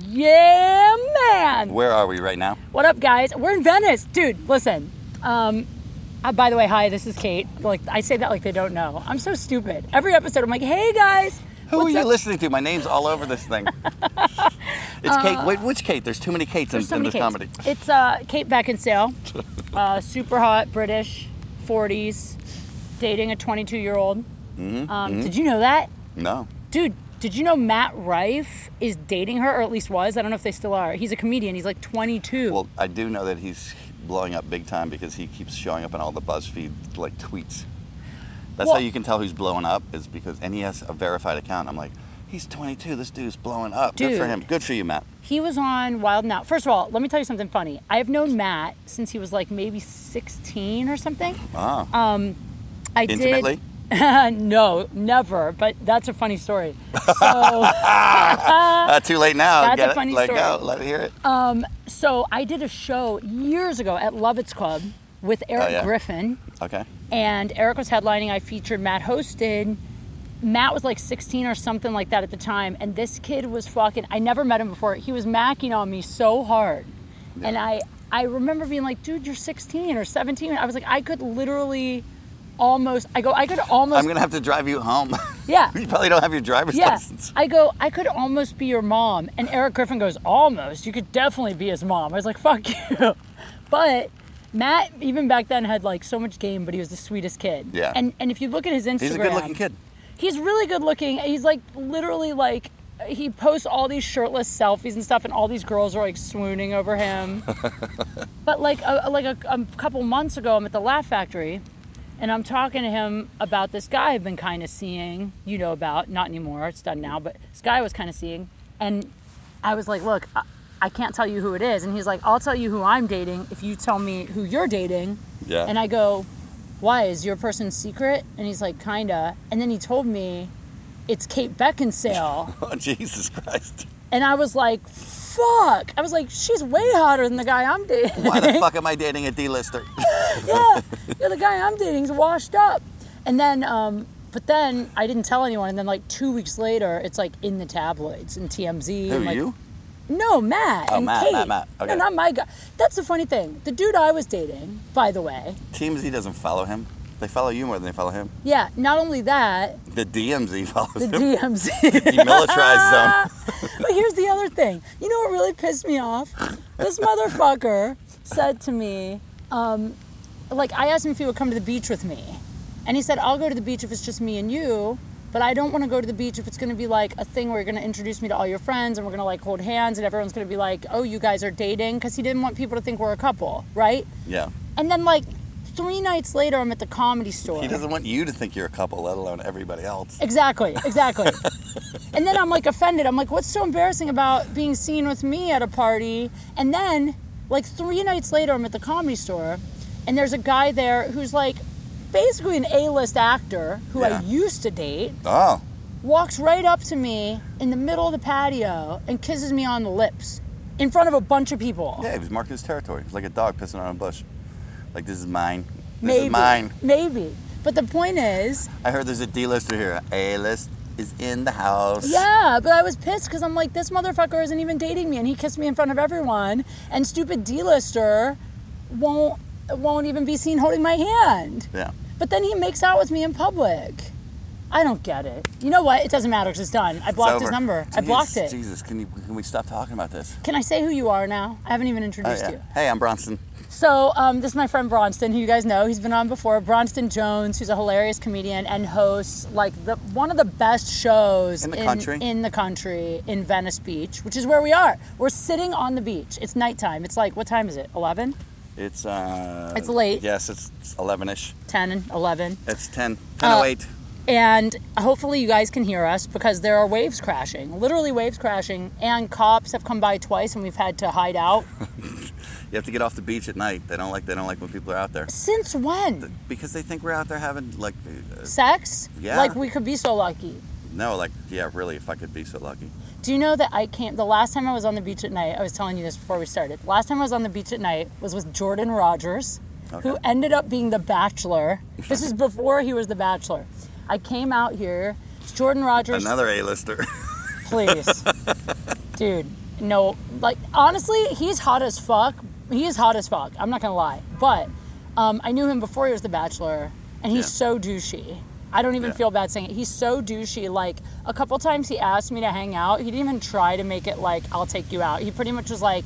Yeah, man. Where are we right now? What up, guys? We're in Venice, dude. Listen. Um, uh, by the way, hi. This is Kate. Like I say that like they don't know. I'm so stupid. Every episode, I'm like, hey guys. Who are you up?" listening to? My name's all over this thing. it's Kate. Wait, which Kate? There's too many Kates in, Uh, so in this Kates. comedy. It's uh, Kate Beckinsale, uh, super hot British, 40s, dating a 22 year old. Mm-hmm, Um, Did you know that, No. dude? Did you know Matt Rife is dating her, or at least was? I don't know if they still are. He's a comedian. He's like 22. Well, I do know that he's blowing up big time because he keeps showing up in all the BuzzFeed like tweets. That's how you can tell who's blowing up is because, and he has a verified account. I'm like, he's 22. This dude's blowing up. Good for him. Good for you, Matt. He was on Wild 'N Out. First of all, let me tell you something funny. I have known Matt since he was like maybe 16 or something. Ah, I intimately. did. no, never. But that's a funny story. So, Uh, too late now. That's a Get it? funny Let story. go. Let me hear it. Um, so I did a show years ago at Lovitz Club with Eric Oh, yeah. Griffin, okay. and Eric was headlining. I featured Matt hosted. Matt was like 16 or something like that at the time, and this kid was fucking. I never met him before. He was macking on me so hard, and I I remember being like, "Dude, you're 16 or 17." I was like, I could literally almost. I go, I could almost. I'm gonna have to drive you home. yeah. you probably don't have your driver's Yeah, license. I go. I could almost be your mom, and Eric Griffin goes, "Almost. You could definitely be his mom." I was like, "Fuck you," but Matt, even back then, had like so much game, but he was the sweetest kid. Yeah. And and if you look at his Instagram, He's a good-looking kid. He's really good looking. He's like literally like he posts all these shirtless selfies and stuff, and all these girls are like swooning over him. but like a, like a, a couple months ago, I'm at the Laugh Factory, and I'm talking to him about this guy I've been kind of seeing. You know about not anymore. It's done now, but this guy I was kind of seeing, and I was like, look. I, I can't tell you who it is. And he's like, I'll tell you who I'm dating if you tell me who you're dating. Yeah. And I go, why? Is your person secret? And he's like, kinda. And then he told me it's Kate Beckinsale. Oh Jesus Christ! and I was like, fuck. I was like, she's way hotter than the guy I'm dating. Why the fuck am I dating a D-lister? yeah. yeah, the guy I'm dating's washed up. And then, um, but then I didn't tell anyone. And then, like, two weeks later, it's like in the tabloids and TMZ. Who and like, you? No, Matt. Oh, and Matt, Kate. Matt, Matt. Okay. No, not my guy. That's the funny thing. The dude I was dating, by the way, TMZ doesn't follow him. They follow you more than they follow him. yeah, not only that, The DMZ follows the him. DMZ. Demilitarized zone. But here's the other thing. You know what really pissed me off? This motherfucker said to me, um, like, I asked him if he would come to the beach with me. And he said, I'll go to the beach if it's just me and you, but I don't want to go to the beach if it's going to be like a thing where you're going to introduce me to all your friends and we're going to like hold hands and everyone's going to be like, oh, you guys are dating. Because he didn't want people to think we're a couple, right? Yeah. And then, like, three nights later, I'm at the comedy store. He doesn't want you to think you're a couple, let alone everybody else. Exactly, exactly. and then I'm like offended. I'm like, what's so embarrassing about being seen with me at a party? And then, like three nights later, I'm at the comedy store, and there's a guy there who's like basically an A-list actor who Yeah. I used to date. Oh. Walks right up to me in the middle of the patio and kisses me on the lips in front of a bunch of people. Yeah, he was marking his territory. He's like a dog pissing on a bush. Like, this is mine. This maybe, is mine. maybe. But the point is, I heard there's a D-lister here. A-list is in the house. Yeah, but I was pissed because I'm like, this motherfucker isn't even dating me, and he kissed me in front of everyone, and stupid D-lister won't won't even be seen holding my hand. Yeah. But then he makes out with me in public. I don't get it. You know what? It doesn't matter because it's done. I blocked his number. I blocked it. Jesus, can, you, can we stop talking about this? Can I say who you are now? I haven't even Oh, introduced yeah. you. Hey, I'm Bronston. So, um, this is my friend Bronston, who you guys know. He's been on before. Bronston Jones, who's a hilarious comedian and hosts like the one of the best shows In the country. in the country in Venice Beach, which is where we are. We're sitting on the beach. It's nighttime. It's like what time is it? 11, It's uh. It's late. Yes, it's 11ish. 10, and 11. It's 10. Ten Uh, 10:08. And hopefully you guys can hear us because there are waves crashing, literally waves crashing, and cops have come by twice and we've had to hide out. you have to get off the beach at night. They don't like. They don't like when people are out there Since when? because they think we're out there having like. Uh, Sex? Yeah. Like we could be so lucky. no, like yeah, really. If I could be so lucky. Do you know that I came the last time I was on the beach at night? I was telling you this before we started. Last time I was on the beach at night was with Jordan Rodgers, who ended up being the Bachelor. This is before he was the Bachelor. I came out here. It's Jordan Rodgers. Another A-lister. Please, dude. no, like honestly, he's hot as fuck. He is hot as fuck. I'm not gonna lie, but um, I knew him before he was The Bachelor, and he's Yeah. so douchey. I don't even Yeah. feel bad saying it. He's so douchey. Like a couple times he asked me to hang out. He didn't even try to make it like I'll take you out. He pretty much was like,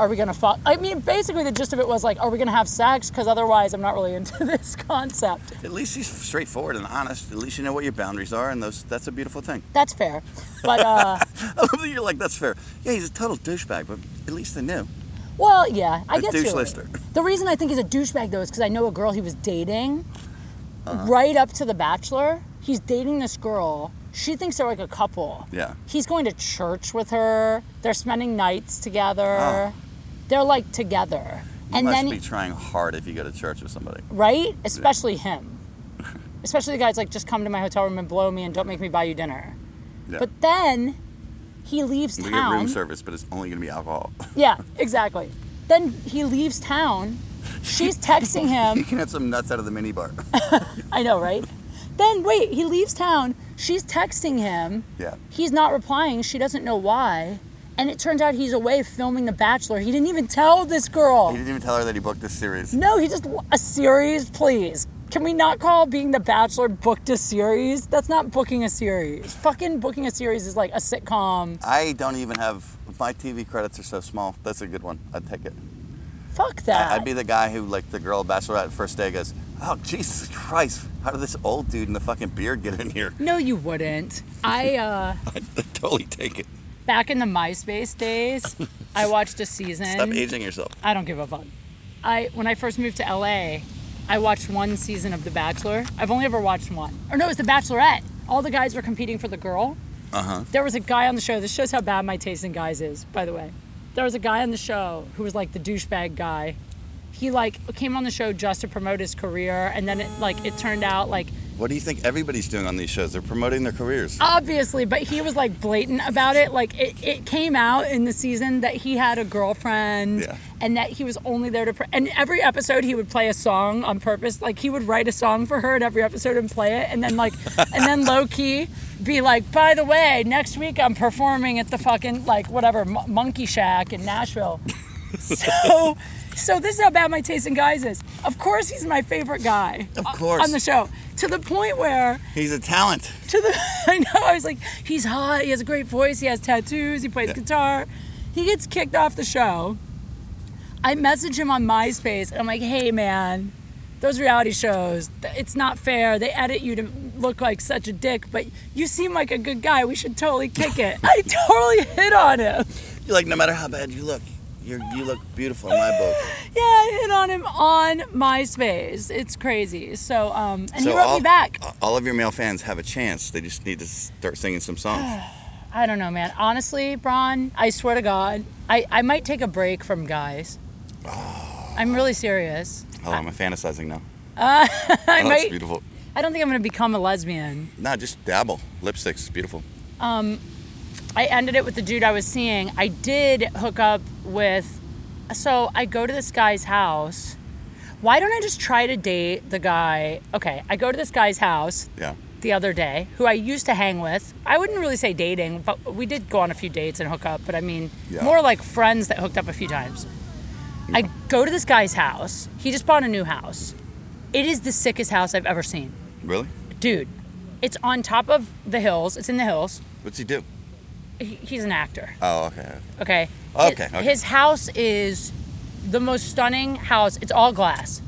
"Are we gonna fuck?" I mean, basically the gist of it was like, "Are we gonna have sex?" Because otherwise, I'm not really into this concept. At least he's straightforward and honest. At least you know what your boundaries are, and those that's a beautiful thing. That's fair, but uh, I love that you're like, that's fair. Yeah, he's a total douchebag, but at least they knew. Well, yeah, I A guess douche right. lister. The reason I think he's a douchebag though is because I know a girl he was dating Uh-huh. right up to The Bachelor. He's dating this girl. She thinks they're like a couple. Yeah. He's going to church with her. They're spending nights together. Oh. They're like together. You and must then be trying hard if you go to church with somebody. right? Especially him. Especially the guys like just come to my hotel room and blow me and don't make me buy you dinner. Yeah. But then he leaves we get room service, but it's only going to be alcohol. Yeah, exactly. Then he leaves town. She's texting him. you can have some nuts out of the minibar. I know, right? Then wait, he leaves town. She's texting him. yeah. He's not replying. She doesn't know why. And it turns out he's away filming The Bachelor. He didn't even tell this girl. He didn't even tell her that he booked this series. No, he just a series, please. Can we not call being The Bachelor booked a series? That's not booking a series. Fucking booking a series is like a sitcom. I don't even have my TV credits are so small. That's a good one. I'd take it. Fuck that. I- I'd be the guy who, like, the girl bachelorette first day goes, "Oh Jesus Christ! How did this old dude in the fucking beard get in here?" no, you wouldn't. I uh I'd totally take it. back in the MySpace days, I watched a season. Stop aging yourself. I don't give a fuck. I when I first moved to LA, I watched one season of The Bachelor. I've only ever watched one. Or no, it was The Bachelorette. All the guys were competing for the girl. Uh huh. There was a guy on the show. This shows how bad my taste in guys is, by the way. There was a guy on the show who was like the douchebag guy. He like came on the show just to promote his career, and then it like it turned out like What do you think everybody's doing on these shows? They're promoting their careers. obviously, but he was like blatant about it. Like it, it came out in the season that he had a girlfriend Yeah. and that he was only there to. Pr- and every episode he would play a song on purpose. Like he would write a song for her in every episode and play it, and then like, and then low key be like, by the way, next week I'm performing at the fucking like whatever Mo- Monkey Shack in Nashville. so. So this is how bad my taste in guys is. Of course, he's my favorite guy. Of uh, course. on the show, to the point where He's a talent. to the I know I was like he's hot he has a great voice he has tattoos he plays Yeah. guitar he gets kicked off the show I message him on MySpace and I'm like hey man those reality shows it's not fair they edit you to look like such a dick but you seem like a good guy we should totally kick it I totally hit on him You're like, no matter how bad you look, you're, you look beautiful in my book. yeah I hit on him on MySpace it's crazy so um and he wrote all, me back all of your male fans have a chance. They just need to start singing some songs. I don't know, man. Honestly, Braun, I swear to God, I, I might take a break from guys. I'm really serious. Oh, I'm fantasizing now. I oh, that's might. beautiful. I don't think I'm gonna become a lesbian. Nah, just dabble. Lipstick's beautiful. I ended it with the dude I was seeing. I did hook up with. So I go to this guy's house. Why don't I just try to date the guy? Okay, I go to this guy's house Yeah. the other day, who I used to hang with. I wouldn't really say dating, but we did go on a few dates and hook up. But I mean, Yeah. more like friends that hooked up a few times. I go to this guy's house. He just bought a new house. It is the sickest house I've ever seen. Really? Dude, it's on top of the hills. It's in the hills. What's he do? He- He's an actor. Oh, okay. Okay. Okay, His, okay. his house is the most stunning house. It's all glass.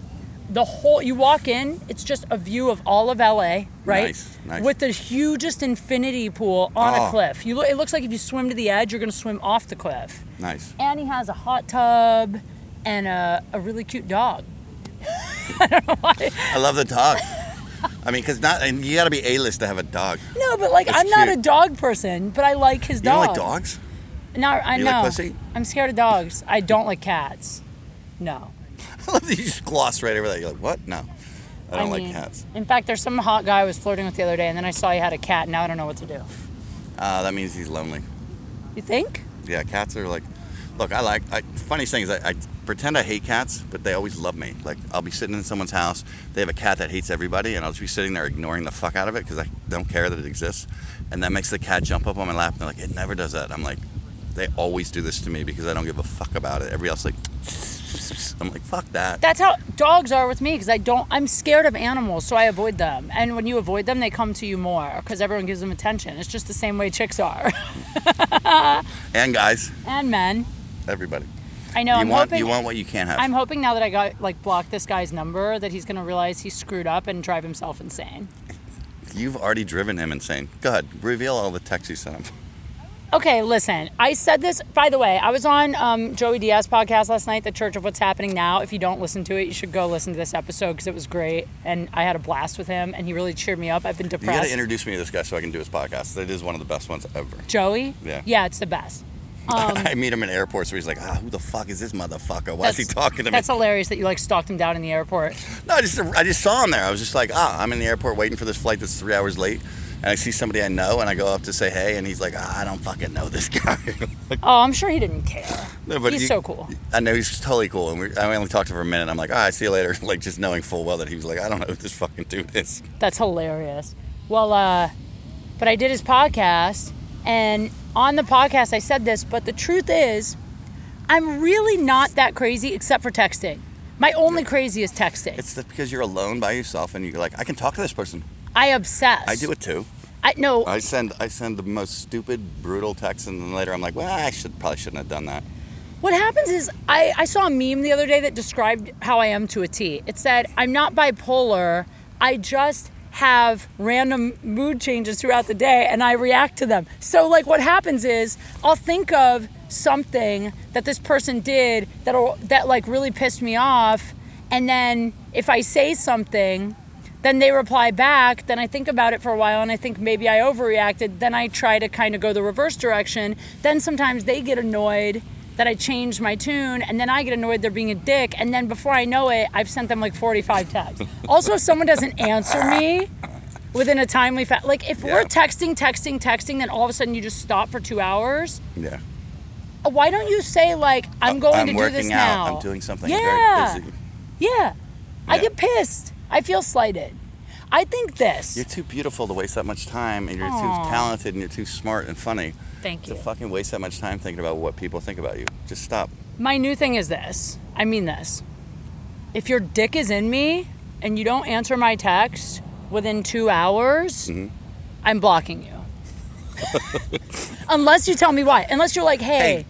The whole you walk in, it's just a view of all of LA, right? Nice, nice. With the hugest infinity pool on Oh. a cliff. You look, it looks like if you swim to the edge, you're gonna swim off the cliff. Nice. And he has a hot tub and a, a really cute dog. I love the dog. I mean, cause not, and you gotta be A-list to have a dog. No, but like It's I'm not a cute. dog person, but I like his dog. You don't like dogs? Not, I You know. like pussy? I'm scared of dogs. I don't like cats. No. I love that you just gloss right over that. You're like, what? No, I don't like mean, cats. In fact, there's some hot guy I was flirting with the other day, and then I saw he had a cat. and Now I don't know what to do. Uh, that means he's lonely. You think? Yeah, cats are like. Look, I like. I, funny thing is, I, I pretend I hate cats, but they always love me. Like, I'll be sitting in someone's house, they have a cat that hates everybody, and I'll just be sitting there ignoring the fuck out of it because I don't care that it exists, and that makes the cat jump up on my lap, and they're like, "It never does that." I'm like, they always do this to me because I don't give a fuck about it. Everybody else like, I'm like, fuck that. That's how dogs are with me because I don't. I'm scared of animals, so I avoid them. And when you avoid them, they come to you more because everyone gives them attention. It's just the same way chicks are, And guys, and men. everybody. I know. you I'm want hoping. you want what you can't have. I'm hoping now that I got like blocked this guy's number that he's gonna realize he screwed up and drive himself insane. You've already driven him insane. Go ahead, reveal all the texts you sent him. Okay, listen. I said this. By the way, I was on um, Joey Diaz podcast last night, The Church of What's Happening Now. If you don't listen to it, you should go listen to this episode because it was great, and I had a blast with him, and he really cheered me up. I've been depressed. You gotta introduce me to this guy so I can do his podcast. It is one of the best ones ever. Joey. Yeah. Yeah, it's the best. Um, I meet him in airports where he's like, ah, who the fuck is this motherfucker? Why is he talking to me? That's hilarious that you like stalked him down in the airport. No, I just I just saw him there. I was just like, ah, I'm in the airport waiting for this flight that's three hours late, and I see somebody I know, and I go up to say hey, and he's like, ah, I don't fucking know this guy. Oh, I'm sure he didn't care. No, but He's you- so cool. I know he's totally cool, and we, I only talked to him for a minute. I'm like, all right, see you later. Like just knowing full well that he was like, I don't know who this fucking dude is. That's hilarious. Well, uh, but I did his podcast, and on the podcast I said this, but the truth is, I'm really not that crazy except for texting. My only crazy is texting. It's the, because you're alone by yourself, and you're like, I can talk to this person. I obsess. I do it too. I no. I send I send the most stupid, brutal texts, and then later I'm like, well, I should probably shouldn't have done that. What happens is I, I saw a meme the other day that described how I am to a T. It said, I'm not bipolar, I just have random mood changes throughout the day and I react to them. So like what happens is I'll think of something that this person did that'll that like really pissed me off and then if I say something then they reply back then i think about it for a while and i think maybe i overreacted then i try to kind of go the reverse direction then sometimes they get annoyed that i changed my tune and then i get annoyed they're being a dick and then before i know it i've sent them like 45 texts also if someone doesn't answer me within a timely fa- like if we're texting texting texting then all of a sudden you just stop for two hours Yeah. uh, why don't you say like i'm going I'm to do this out. now I'm doing something Yeah. busy. yeah i get pissed i feel slighted i think this You're too beautiful to waste that much time, and you're Aw. too talented, and you're too smart and funny thank you. to fucking waste that much time thinking about what people think about you. Just stop. My new thing is this. I mean this. If your dick is in me and you don't answer my text within two hours, Mm-hmm. I'm blocking you. Unless you tell me why. Unless you're like, hey,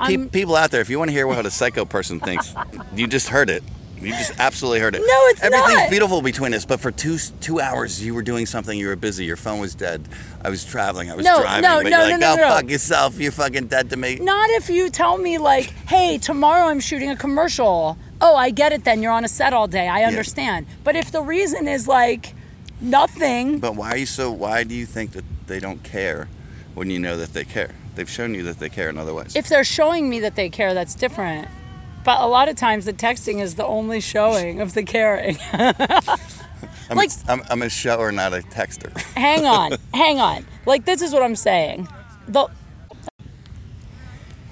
Hey, Pe- people out there, if you want to hear what a psycho person thinks, you just heard it. You just absolutely heard it. No, it's Everything's not. beautiful between us, but for two two hours you were doing something. You were busy. Your phone was dead. I was traveling. I was No, driving. no, but no, you're like, no, oh, no, go no. fuck yourself. You're fucking dead to me. not if you tell me, like, hey, tomorrow I'm shooting a commercial. Oh, I get it then. You're on a set all day. I understand. But if the reason is like nothing, But why are you so? Why do you think that they don't care when you know that they care? They've shown you that they care in other ways. if they're showing me that they care, that's different. But a lot of times the texting is the only showing of the caring. I'm, like- a, I'm, I'm a shower, not a texter. hang on, hang on. Like this is what I'm saying. The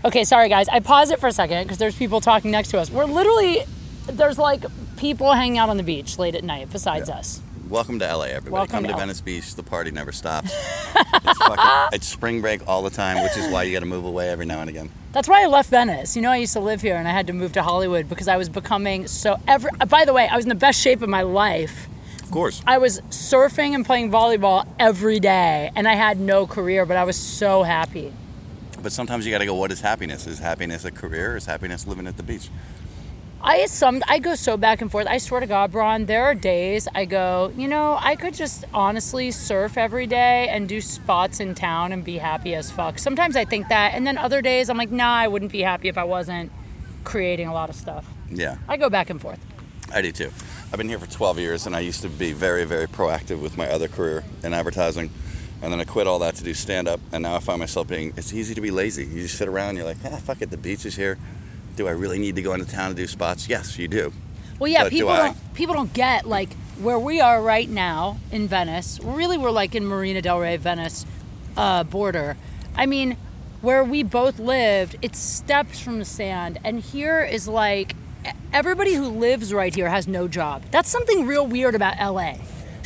Okay, sorry guys. I pause it for a second because there's people talking next to us. We're literally there's like people hanging out on the beach late at night besides us. Welcome to LA, everybody. Welcome Come to to, Venice Beach. The party never stops. it's, fucking, it's spring break all the time, which is why you got to move away every now and again. That's why I left Venice. You know, I used to live here and I had to move to Hollywood because I was becoming so every uh, by the way, I was in the best shape of my life. Of course. I was surfing and playing volleyball every day and I had no career, but I was so happy. But sometimes you got to go. What is happiness? Is happiness a career? Or is happiness living at the beach? I some I go so back and forth. I swear to God, Braun, there are days I go, you know, I could just honestly surf every day and do spots in town and be happy as fuck. Sometimes I think that, and then other days I'm like, nah, I wouldn't be happy if I wasn't creating a lot of stuff. Yeah, I go back and forth. I do too. I've been here for 12 years, and I used to be very, very proactive with my other career in advertising. And then I quit all that to do stand up, and now I find myself being. It's easy to be lazy. You just sit around. You're like, ah, fuck it. The beach is here. Do I really need to go into town to do spots? Yes, you do. Well, yeah, But people I? don't people don't get like where we are right now in Venice. Really, we're like in Marina del Rey, Venice uh, border. I mean, where we both lived, it's steps from the sand, and here is like everybody who lives right here has no job. That's something real weird about LA.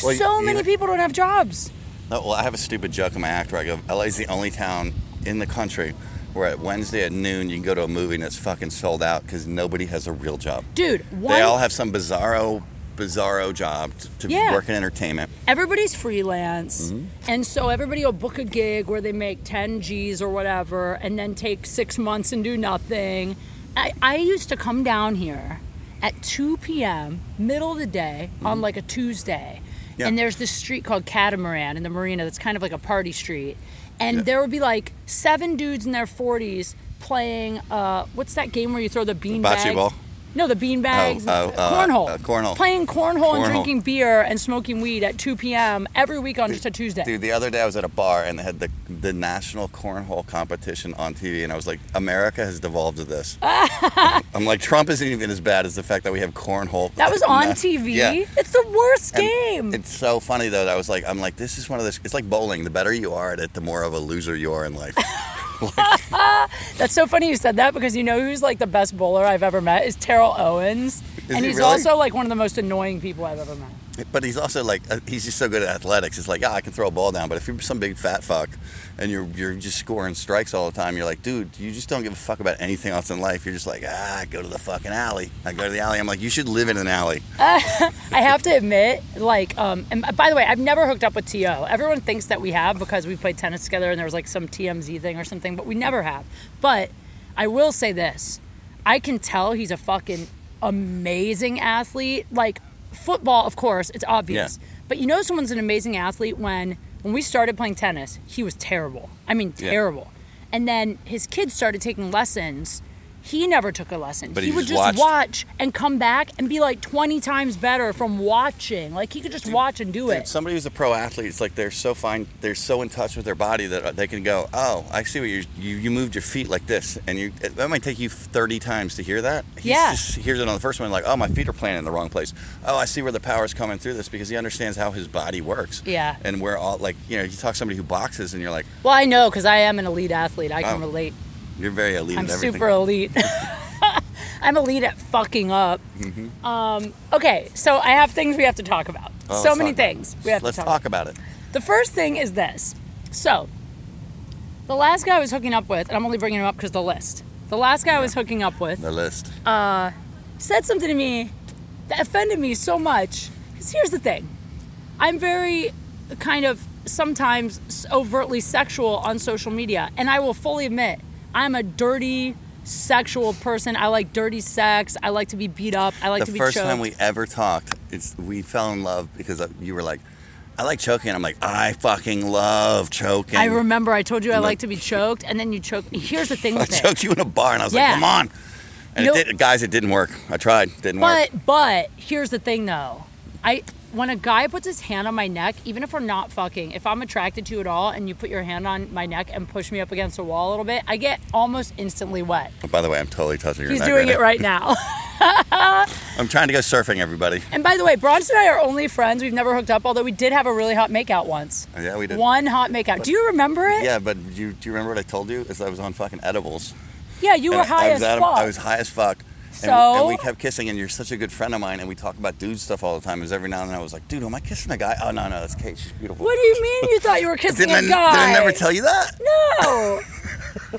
Well, so you- many you- people don't have jobs. No, well, I have a stupid joke in my act where I go, LA's the only town in the country where at Wednesday at noon you can go to a movie and it's fucking sold out because nobody has a real job. Dude, one, They all have some bizarro, bizarro job to, to Yeah. work in entertainment. everybody's freelance Mm-hmm. and so everybody will book a gig where they make 10 g's or whatever and then take six months and do nothing i, I used to come down here at 2 p.m middle of the day on like a tuesday Mm-hmm. Yeah. and there's this street called catamaran in the marina that's kind of like a party street and Yeah. there would be like seven dudes in their 40s playing uh, what's that game where you throw the bean Bocce ball? No, the bean bags. oh, uh, cornhole. uh, cornhole. Playing cornhole, and drinking beer and smoking weed at 2 p.m. every week on just a Tuesday. Dude, the other day I was at a bar and they had the the national cornhole competition on TV, and I was like, America has devolved to this. I'm like, Trump isn't even as bad as the fact that we have cornhole. that was on TV. Yeah. It's the worst And game. It's so funny though. That I was like, I'm like, this is one of those. It's like bowling. The better you are at it, the more of a loser you are in life. That's so funny you said that because you know who's like the best bowler I've ever met is Terrell Owens, Is and he he's really? also like one of the most annoying people I've ever met. But he's also like, uh, he's just so good at athletics. It's like, yeah, I can throw a ball down. But if you're some big fat fuck and you're you're just scoring strikes all the time, you're like, dude, you just don't give a fuck about anything else in life. You're just like, ah, go to the fucking alley. I go to the alley. I'm like, you should live in an alley. I have to admit, like, um, and by the way, I've never hooked up with To. Everyone thinks that we have because we played tennis together and there was like some TMZ thing or something, but we never have. But I will say this: I can tell he's a fucking amazing athlete. Like football, of course, it's obvious. Yeah. But you know, someone's an amazing athlete when when we started playing tennis, he was terrible. I mean, Yeah. terrible. And then his kids started taking lessons. He never took a lesson. But he he would just just watched. watch and come back and be like 20 times better from watching. Like he could just watch and do Dude, it. somebody who's a pro athlete, it's like they're so fine, they're so in touch with their body that uh, they can go, oh, I see what you're, you you moved your feet like this, and you that might take you 30 times to hear that. He Yeah. just hears it on the first one, like, oh, my feet are planted in the wrong place. Oh, I see where the power's coming through this because he understands how his body works. Yeah. And we're all like, you know, you talk to somebody who boxes, and you're like, Well, I know because I am an elite athlete. I can Oh. relate. You're very elite I'm at everything. super elite. I'm elite at fucking up. Um, okay, so I have things we have to talk about. Mm-hmm. Oh, so many about things we have to talk. Let's to talk, talk about it. The first thing is this. So, the last guy I was hooking up with, and I'm only bringing him up because the list. The last guy I was hooking up with The list. Uh, said something to me that offended me so much. Because here's the thing I'm very kind of sometimes overtly sexual on social media, and I will fully admit I'm a dirty sexual person. I like dirty sex. I like to be beat up. I like to be the first choked. time we ever talked, it's we fell in love because uh, you were like, I like choking. I'm like, I fucking love choking. I remember I told you I I'm like like- to be choked, and then you choke. Here's the thing I it. choked you in a bar, and I was Yeah. like, come on. And it did, guys, it didn't work. I tried, didn't work. But but here's the thing though. I when a guy puts his hand on my neck, even if we're not fucking, if I'm attracted to you at all and you put your hand on my neck and push me up against the wall a little bit, I get almost instantly wet. Oh, by the way, I'm totally touching your He's neck doing right it right now. I'm trying to go surfing, everybody. and by the way, Bronston and I are only friends. We've never hooked up, although we did have a really hot makeout once. Oh, yeah, we did. One hot makeout. Do you remember it? Yeah, but do you, do you remember what I told you? Is I was on fucking edibles. Yeah, you were And high I as fuck. I was high as fuck. And, So? and we kept kissing, and you're such a good friend of mine, and we talk about dude stuff all the time. Is every now and then I was like, dude, am I kissing a guy? Oh no, no, that's Kate. She's beautiful. what do you mean you thought you were kissing a guy? did I never tell you that? No.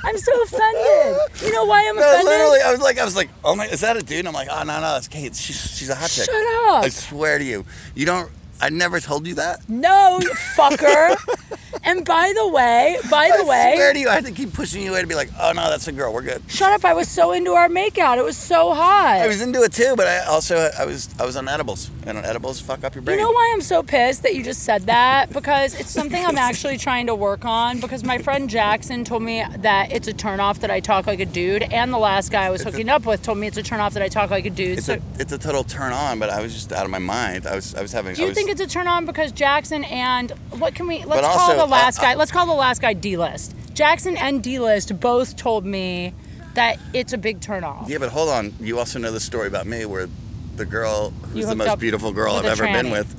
I'm so offended. You know why I'm No, offended? literally, I was like, I was like, oh my, is that a dude? And I'm like, oh no, no, that's Kate. She's she's a hot chick. Shut up. I swear to you, you don't. I never told you that. No, you fucker. and by the way, by the I way, swear to you, I had to keep pushing you away to be like, oh no, that's a girl. We're good. shut up. I was so into our makeout. It was so hot. I was into it too, but I also I was I was on edibles, and on edibles fuck up your brain. you know why I'm so pissed that you just said that? Because it's something I'm actually trying to work on. Because my friend Jackson told me that it's a turnoff that I talk like a dude, and the last guy I was hooking up with told me it's a turnoff that I talk like a dude. It's so, a it's a total turn on, but I was just out of my mind. I was I was having. do I you was, think it's a turn on because Jackson and what can we? Let's call also, the last uh, guy. Let's call the last guy D list. Jackson and D list both told me that it's a big turn off. Yeah, but hold on. You also know the story about me where the girl who's the most beautiful girl I've ever been with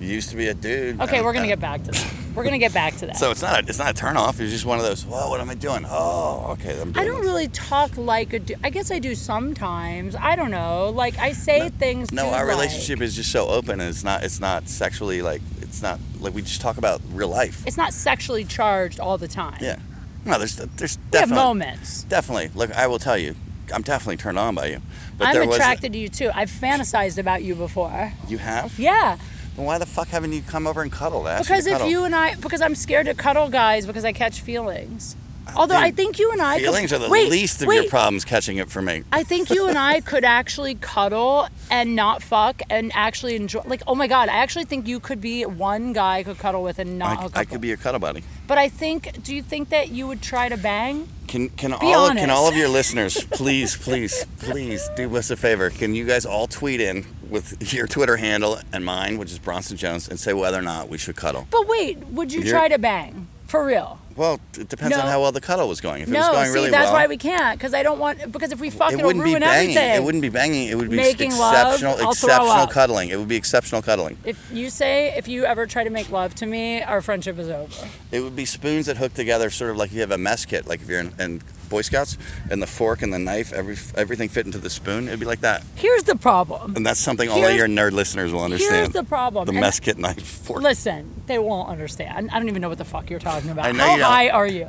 used to be a dude. Okay, and- we're gonna and- get back to that. We're gonna get back to that. So it's not a, it's not a turn off. It's just one of those. Well, what am I doing? Oh, okay. I'm doing I don't this. really talk like a dude. I guess I do sometimes. I don't know. Like I say things. No, our dude-like. relationship is just so open. And it's not. It's not sexually like. It's not like we just talk about real life. It's not sexually charged all the time. Yeah. No, there's there's We have definitely moments. definitely. Look, I will tell you, I'm definitely turned on by you. But I'm attracted to you too. I've fantasized about you before. you have. Yeah, Then why the fuck haven't you come over and cuddle? Because if cuddle. you and I, because I'm scared to cuddle guys because I catch feelings. Although I think you and I could- feelings are the wait, least of wait. your problems catching it for me. I think you and I could actually cuddle and not fuck and actually enjoy. Like, oh my god, I actually think you could be one guy I could cuddle with and not I, hook up. I could be your cuddle buddy. But I think, do you think that you would try to bang? Can can Be all of, honest. can all of your listeners please please please do us a favor? Can you guys all tweet in with your Twitter handle and mine, which is Bronston Jones, and say whether or not we should cuddle? But wait, would you You're- try to bang for real? Well, it depends on how well the cuddle was going. If it was No, going see, really that's well, why we can't. Because I don't want. Because if we fuck, it it'll wouldn't be banging. everything. It wouldn't be banging. It would be Making exceptional, I'll exceptional cuddling. It would be exceptional cuddling. If you say if you ever try to make love to me, our friendship is over. It would be spoons that hook together, sort of like if you have a mess kit, like if you're in, in Boy Scouts, and the fork and the knife, every everything fit into the spoon. It'd be like that, Here's the problem. and that's something all Here's- your nerd listeners will understand. Here's the problem. the And- mess kit knife fork. Listen, they won't understand. I don't even know what the fuck you're talking about. I know how high are you?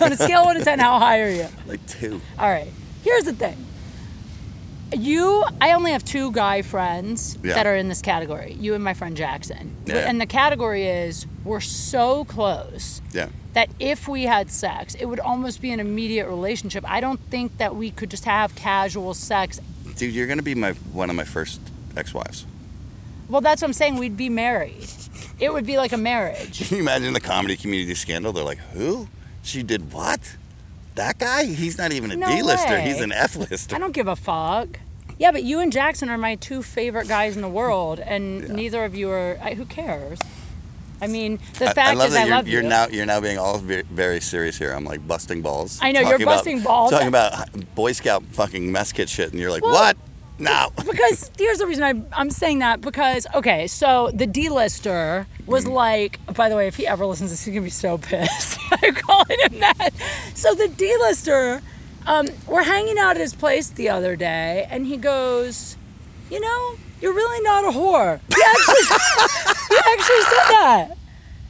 On a scale of one to ten, how high are you? Like two. All right. Here's the thing. You, I only have two guy friends Yeah. that are in this category. You and my friend Jackson. Yeah. And the category is we're so close Yeah. that if we had sex, it would almost be an immediate relationship. I don't think that we could just have casual sex. Dude, you're gonna be my one of my first ex-wives. Well, that's what I'm saying. We'd be married. It would be like a marriage. Can you imagine the comedy community scandal? They're like, who? She did what? That guy? He's not even a No D-lister. way. He's an F-lister. I don't give a fuck. Yeah, but you and Jackson are my two favorite guys in the world, and neither of you are. I, who cares? I mean, the fact I love is, that I you're, love you're you. now you're now being all very, very serious here. I'm like busting balls. I know, you're Talking about- busting balls. Talking about Boy Scout fucking mess kit shit, and you're like, Well- what? No. because here's the reason I, I'm saying that because okay, so the D-lister was Mm-hmm. like. By the way, if he ever listens, to this, he's gonna be so pissed. I'm calling him that. So the D-lister, um, we're hanging out at his place the other day, and he goes, "You know, you're really not a whore." He actually, he actually said that,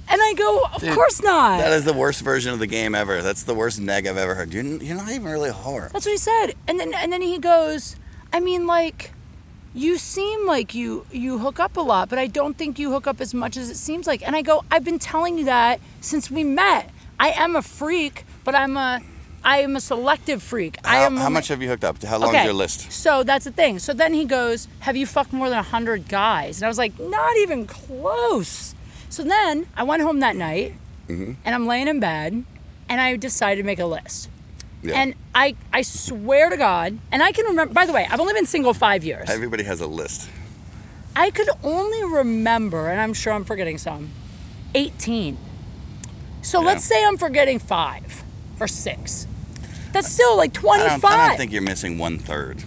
and I go, "Of Dude, course not." That is the worst version of the game ever. That's the worst neg I've ever heard. You're, you're not even really a whore. That's what he said. And then and then he goes, I mean like you seem like you you hook up a lot, but I don't think you hook up as much as it seems like. And I go, I've been telling you that since we met. I am a freak, but I'm a I am a selective freak. I How, am how much have you hooked up? How long okay, is your list? So that's the thing. So then he goes, Have you fucked more than 100 guys? And I was like, Not even close. So then I went home that night Mm-hmm. and I'm laying in bed and I decided to make a list. Yeah. And I, I swear to God, and I can remember, by the way, I've only been single five years. Everybody has a list. I could only remember, and I'm sure I'm forgetting some, 18. So Yeah. let's say I'm forgetting five or six. That's still like I 25. don't, I don't think you're missing one third.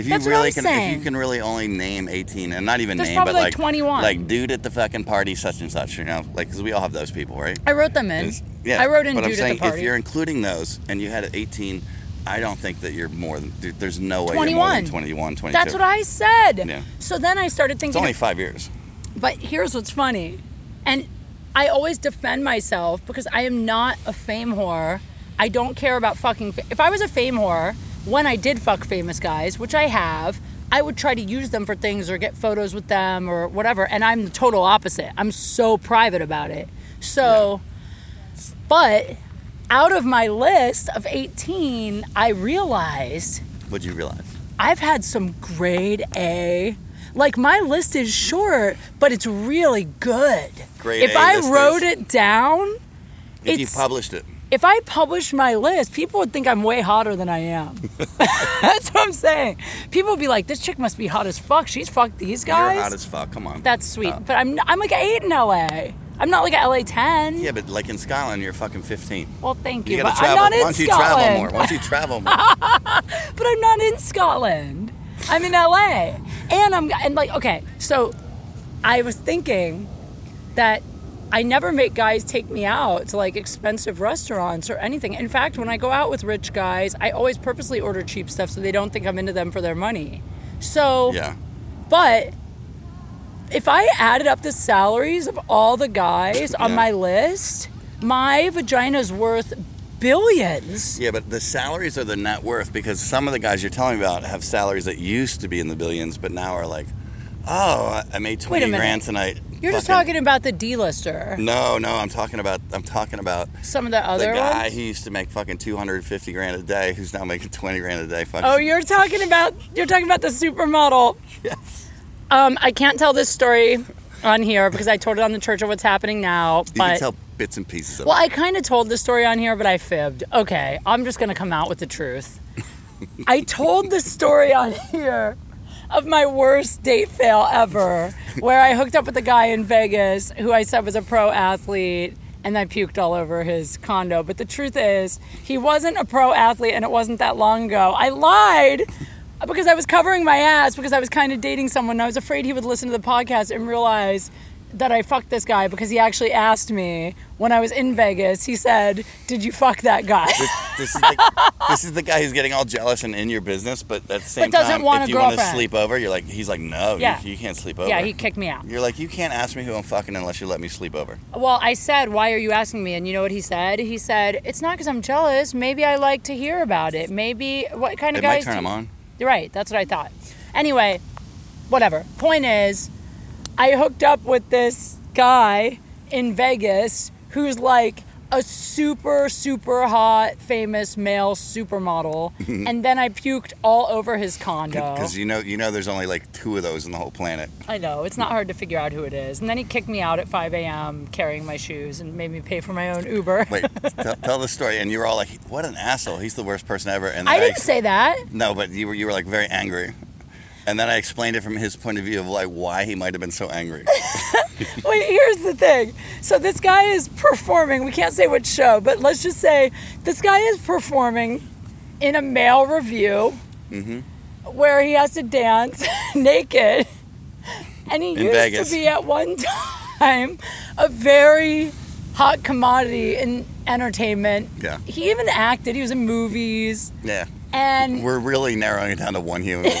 If you That's what really I'm can, if you can really only name 18, and not even There's name, probably but like like 21. like dude at the fucking party, such and such, you know, like because we all have those people, right? I wrote them in. It's- yeah, I wrote in but I'm dude saying at the party. if you're including those and you had 18, I don't think that you're more than. dude, There's no way you're more than 21. 21, 22. That's what I said. Yeah. So then I started thinking It's thinking, only five years. But here's what's funny. And I always defend myself because I am not a fame whore. I don't care about fucking. Fa- if I was a fame whore, when I did fuck famous guys, which I have, I would try to use them for things or get photos with them or whatever. And I'm the total opposite. I'm so private about it. So, but out of my list of 18, I realized What'd you realize? I've had some grade A. Like my list is short, but it's really good. Grade if A I listers. wrote it down, If you published it, if I published my list, people would think I'm way hotter than I am. That's what I'm saying. People would be like, "This chick must be hot as fuck. She's fucked these guys." you're hot as fuck. Come on. That's sweet, Uh, but I'm I'm like an eight in LA. I'm not like a LA ten. yeah, but like in Scotland, you're fucking 15. Well, thank You you, gotta but travel. I'm not in Once you Scotland. travel more, once you travel more. but I'm not in Scotland. I'm in LA. And I'm and like okay, so I was thinking that I never make guys take me out to like expensive restaurants or anything. In fact, when I go out with rich guys, I always purposely order cheap stuff so they don't think I'm into them for their money. So, yeah. but if I added up the salaries of all the guys on my list, My vagina's worth billions. Yeah, but the salaries are the net worth because some of the guys you're telling me about have salaries that used to be in the billions, but now are like, oh, I made Wait a 20 minute. grand tonight. You're just Fucking- talking about the D-lister. No, no, I'm talking about I'm talking about Some of the the other guy ones. who used to make fucking 250 grand a day, who's now making 20 grand a day. Fucking. Oh, you're talking about you're talking about the supermodel. yes. Um, I can't tell this story on here because I told it on the Church of What's Happening Now. You But can tell bits and pieces of it. well, it. I kind of told the story on here, but I fibbed. Okay, I'm just gonna come out with the truth. I told the story on here of my worst date fail ever, where I hooked up with a guy in Vegas who I said was a pro athlete. And I puked all over his condo. But the truth is, he wasn't a pro athlete and it wasn't that long ago. I lied because I was covering my ass because I was kind of dating someone. And I was afraid he would listen to the podcast and realize that I fucked this guy because he actually asked me when I was in Vegas. He said, "Did you fuck that guy?" This, this is the, this is the guy who's getting all jealous and in your business, but at the same doesn't time, if you want to sleep over, you're like, he's like, no, you- Yeah. you, can't sleep over. yeah, he kicked me out. You're like, you can't ask me who I'm fucking unless you let me sleep over. Well, I said, "Why are you asking me?" And you know what he said? He said, "It's not because I'm jealous. Maybe I like to hear about it. Maybe what kind of It might turn do him on. You're right. That's what I thought. Anyway, whatever. Point is, I hooked up with this guy in Vegas who's like a super, super hot, famous male supermodel, and then I puked all over his condo. Because you know, you know, there's only like two of those in the whole planet. I know it's not hard to figure out who it is. And then he kicked me out at 5 a.m. carrying my shoes and made me pay for my own Uber. Wait, tell, tell the story. And you were all like, "What an asshole! He's the worst person ever." And I didn't say that. No, but you were you were like very angry. And then I explained it from his point of view of like why he might have been so angry. Wait, here's the thing. So this guy is performing. We can't say which show, but let's just say this guy is performing in a male review Mm-hmm. where he has to dance naked, and he In used Vegas. to be at one time a very hot commodity in entertainment. Yeah. He even acted. He was in movies, yeah, and we're really narrowing it down to one human.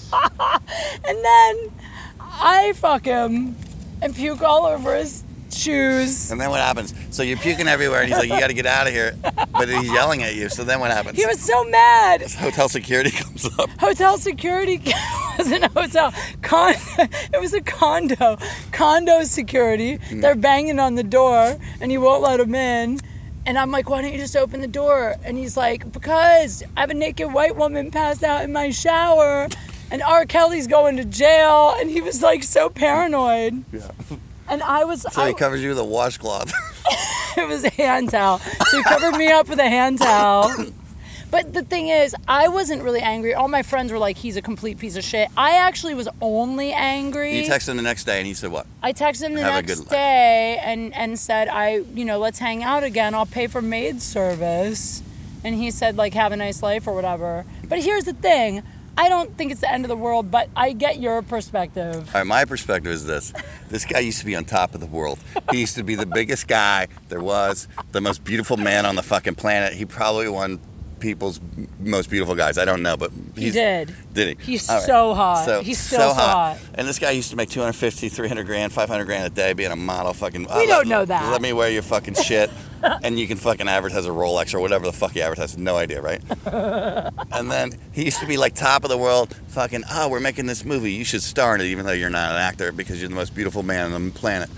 And then I fuck him and puke all over his shoes. and then what happens? So you're puking everywhere, and he's like, "You got to get out of here," but he's yelling at you. So then what happens? He was so mad. Hotel security comes up. Hotel security wasn't a hotel. Con- it was a condo. Condo security. Hmm. They're banging on the door and he won't let him in. And I'm like, why don't you just open the door? And he's like, because I have a naked white woman passed out in my shower and R. Kelly's going to jail. And he was like so paranoid. Yeah. And I was, So I, he covers you with a washcloth. it was a hand towel. So he covered me up with a hand towel. But the thing is, I wasn't really angry. All my friends were like, he's a complete piece of shit. I actually was only angry. you texted him the next day, and he said, "What?" I texted him the Have next day and, and said, I, you know, let's hang out again. I'll pay for maid service. And he said, like, have a nice life or whatever. But here's the thing I don't think it's the end of the world, but I get your perspective. All right, my perspective is this: this guy used to be on top of the world. He used to be the biggest guy there was, the most beautiful man on the fucking planet. He probably won people's most beautiful guys. I don't know, but He did. Did he? He's right. so hot. He's still so hot. And this guy used to make 250, 300 grand, 500 grand a day being a model. Fucking. We don't know that. Let me wear your fucking shit, and you can fucking advertise a Rolex or whatever the fuck you advertise. No idea, right? and then he used to be like top of the world. Fucking. Oh, we're making this movie. You should star in it, even though you're not an actor, because you're the most beautiful man on the planet.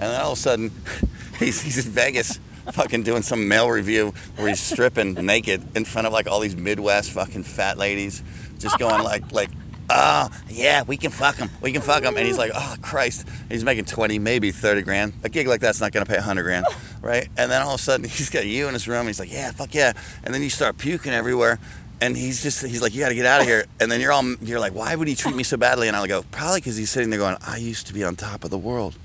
And then all of a sudden, he's, he's in Vegas. Fucking doing some male review where he's stripping naked in front of like all these Midwest fucking fat ladies, just going like like oh yeah we can fuck him we can fuck him and he's like oh christ. He's making 20 maybe 30 grand. A gig like that's not going to pay 100 grand right? And then all of a sudden he's got you in his room. He's like yeah fuck yeah. And then you start puking everywhere. And he's just he's like you got to get out of here. And then you're all you're like why would he treat me so badly? And i'll go probably because he's sitting there going i used to be on top of the world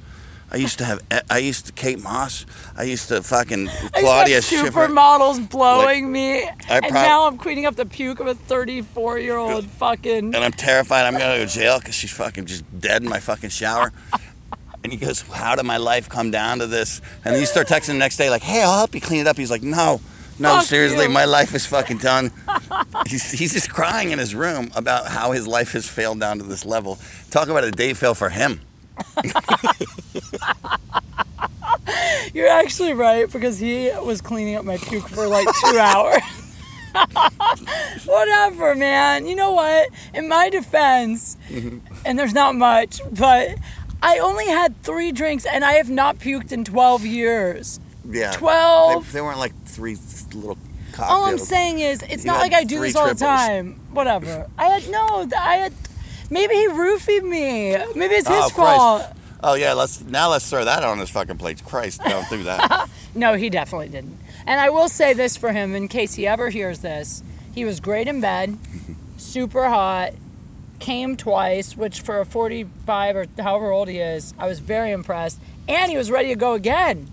I used to have, I used to Kate Moss. I used to fucking Claudia I got Schiffer. supermodels blowing me, I and now I'm cleaning up the puke of a 34 year old fucking. and I'm terrified I'm gonna go to jail because she's fucking just dead in my fucking shower. And he goes, "How did my life come down to this?" And then you start texting the next day, like, "Hey, I'll help you clean it up." He's like, "No, no, Fuck seriously, you." my life is fucking done." he's, he's just crying in his room about how his life has failed down to this level. Talk about a day fail for him. You're actually right because he was cleaning up my puke for like two hours. Whatever, man. You know what? In my defense, mm-hmm. and there's not much, but I only had three drinks and I have not puked in 12 years. Yeah. 12. They, they weren't like three little cocktails. All I'm saying is, it's You not like I do this all the time. Whatever. I had no. I had. Maybe he roofied me. Maybe it's his Oh, fault. Oh yeah, let's now let's throw that on his fucking plate. Christ, don't do that. No, he definitely didn't. And I will say this for him in case he ever hears this. He was great in bed, super hot, came twice, which for a 45 or however old he is, I was very impressed. And he was ready to go again.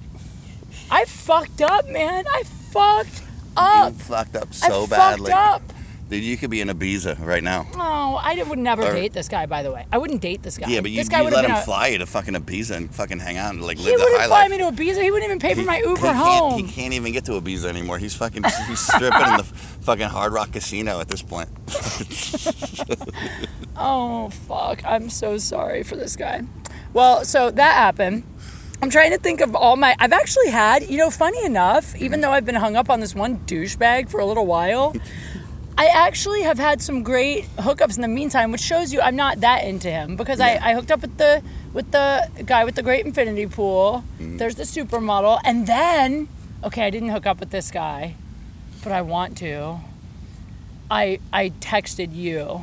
I fucked up, man. I fucked up. you fucked up so I badly. fucked up. Dude, you could be in Ibiza right now. Oh, I would never Or- date this guy. By the way, I wouldn't date this guy. Yeah, but you, this guy you would let him fly you to fucking Ibiza and fucking hang out and like He live the wouldn't high fly life. me to Ibiza. He wouldn't even pay for my Uber can't, home. He can't even get to Ibiza anymore. He's fucking he's stripping in the fucking Hard Rock Casino at this point. Oh fuck! I'm so sorry for this guy. Well, so that happened. I'm trying to think of all my. I've actually had, you know, funny enough, even though I've been hung up on this one douchebag for a little while, I actually have had some great hookups in the meantime, which shows you I'm not that into him because Yeah. I, I hooked up with the with the guy with the great infinity pool. There's the supermodel, and then okay, I didn't hook up with this guy, but I want to. I I texted you.